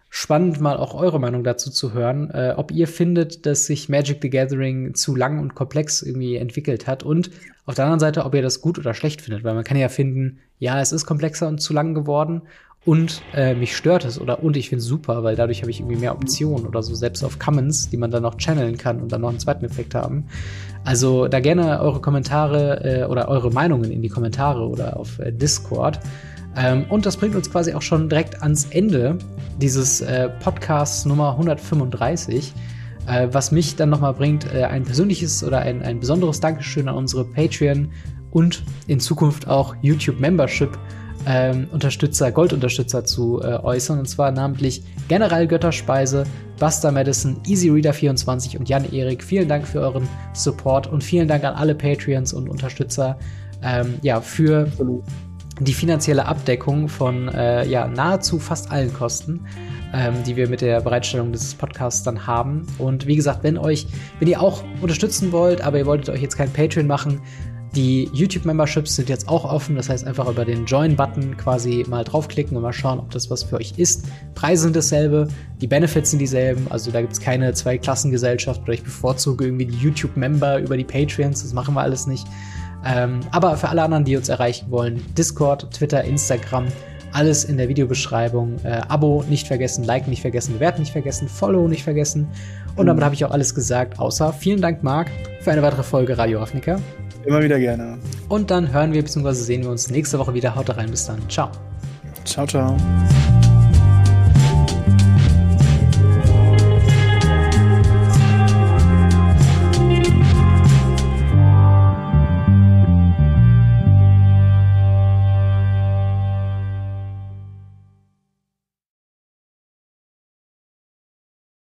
spannend, mal auch eure Meinung dazu zu hören, äh, ob ihr findet, dass sich Magic the Gathering zu lang und komplex irgendwie entwickelt hat und auf der anderen Seite, ob ihr das gut oder schlecht findet, weil man kann ja finden, ja, es ist komplexer und zu lang geworden und äh, mich stört es oder und ich finde es super, weil dadurch habe ich irgendwie mehr Optionen oder so, selbst auf Commons, die man dann noch channeln kann und dann noch einen zweiten Effekt haben. Also da gerne eure Kommentare äh, oder eure Meinungen in die Kommentare oder auf äh, Discord. Ähm, und das bringt uns quasi auch schon direkt ans Ende dieses äh, Podcasts Nummer 135. Äh, was mich dann nochmal bringt, äh, ein persönliches oder ein, ein besonderes Dankeschön an unsere Patreon und in Zukunft auch YouTube-Membership. Ähm, Unterstützer, Goldunterstützer zu äh, äußern. Und zwar namentlich General Götterspeise, Buster Madison, EasyReader24 und Jan-Erik. Vielen Dank für euren Support und vielen Dank an alle Patreons und Unterstützer ähm, ja, für Absolut die finanzielle Abdeckung von äh, ja, nahezu fast allen Kosten, ähm, die wir mit der Bereitstellung dieses Podcasts dann haben. Und wie gesagt, wenn euch, wenn ihr auch unterstützen wollt, aber ihr wolltet euch jetzt kein Patreon machen, die YouTube-Memberships sind jetzt auch offen. Das heißt, einfach über den Join-Button quasi mal draufklicken und mal schauen, ob das was für euch ist. Preise sind dasselbe, die Benefits sind dieselben. Also da gibt es keine Zwei-Klassengesellschaft oder ich bevorzuge irgendwie die YouTube-Member über die Patreons. Das machen wir alles nicht. Ähm, aber für alle anderen, die uns erreichen wollen, Discord, Twitter, Instagram, alles in der Videobeschreibung. Äh, Abo nicht vergessen, Like nicht vergessen, Bewerten nicht vergessen, Follow nicht vergessen. Und damit mhm. habe ich auch alles gesagt, außer vielen Dank, Marc, für eine weitere Folge Radio Ravnica.
Immer wieder gerne.
Und dann hören wir bzw. sehen wir uns nächste Woche wieder. Haut rein, bis dann. Ciao.
Ciao, ciao.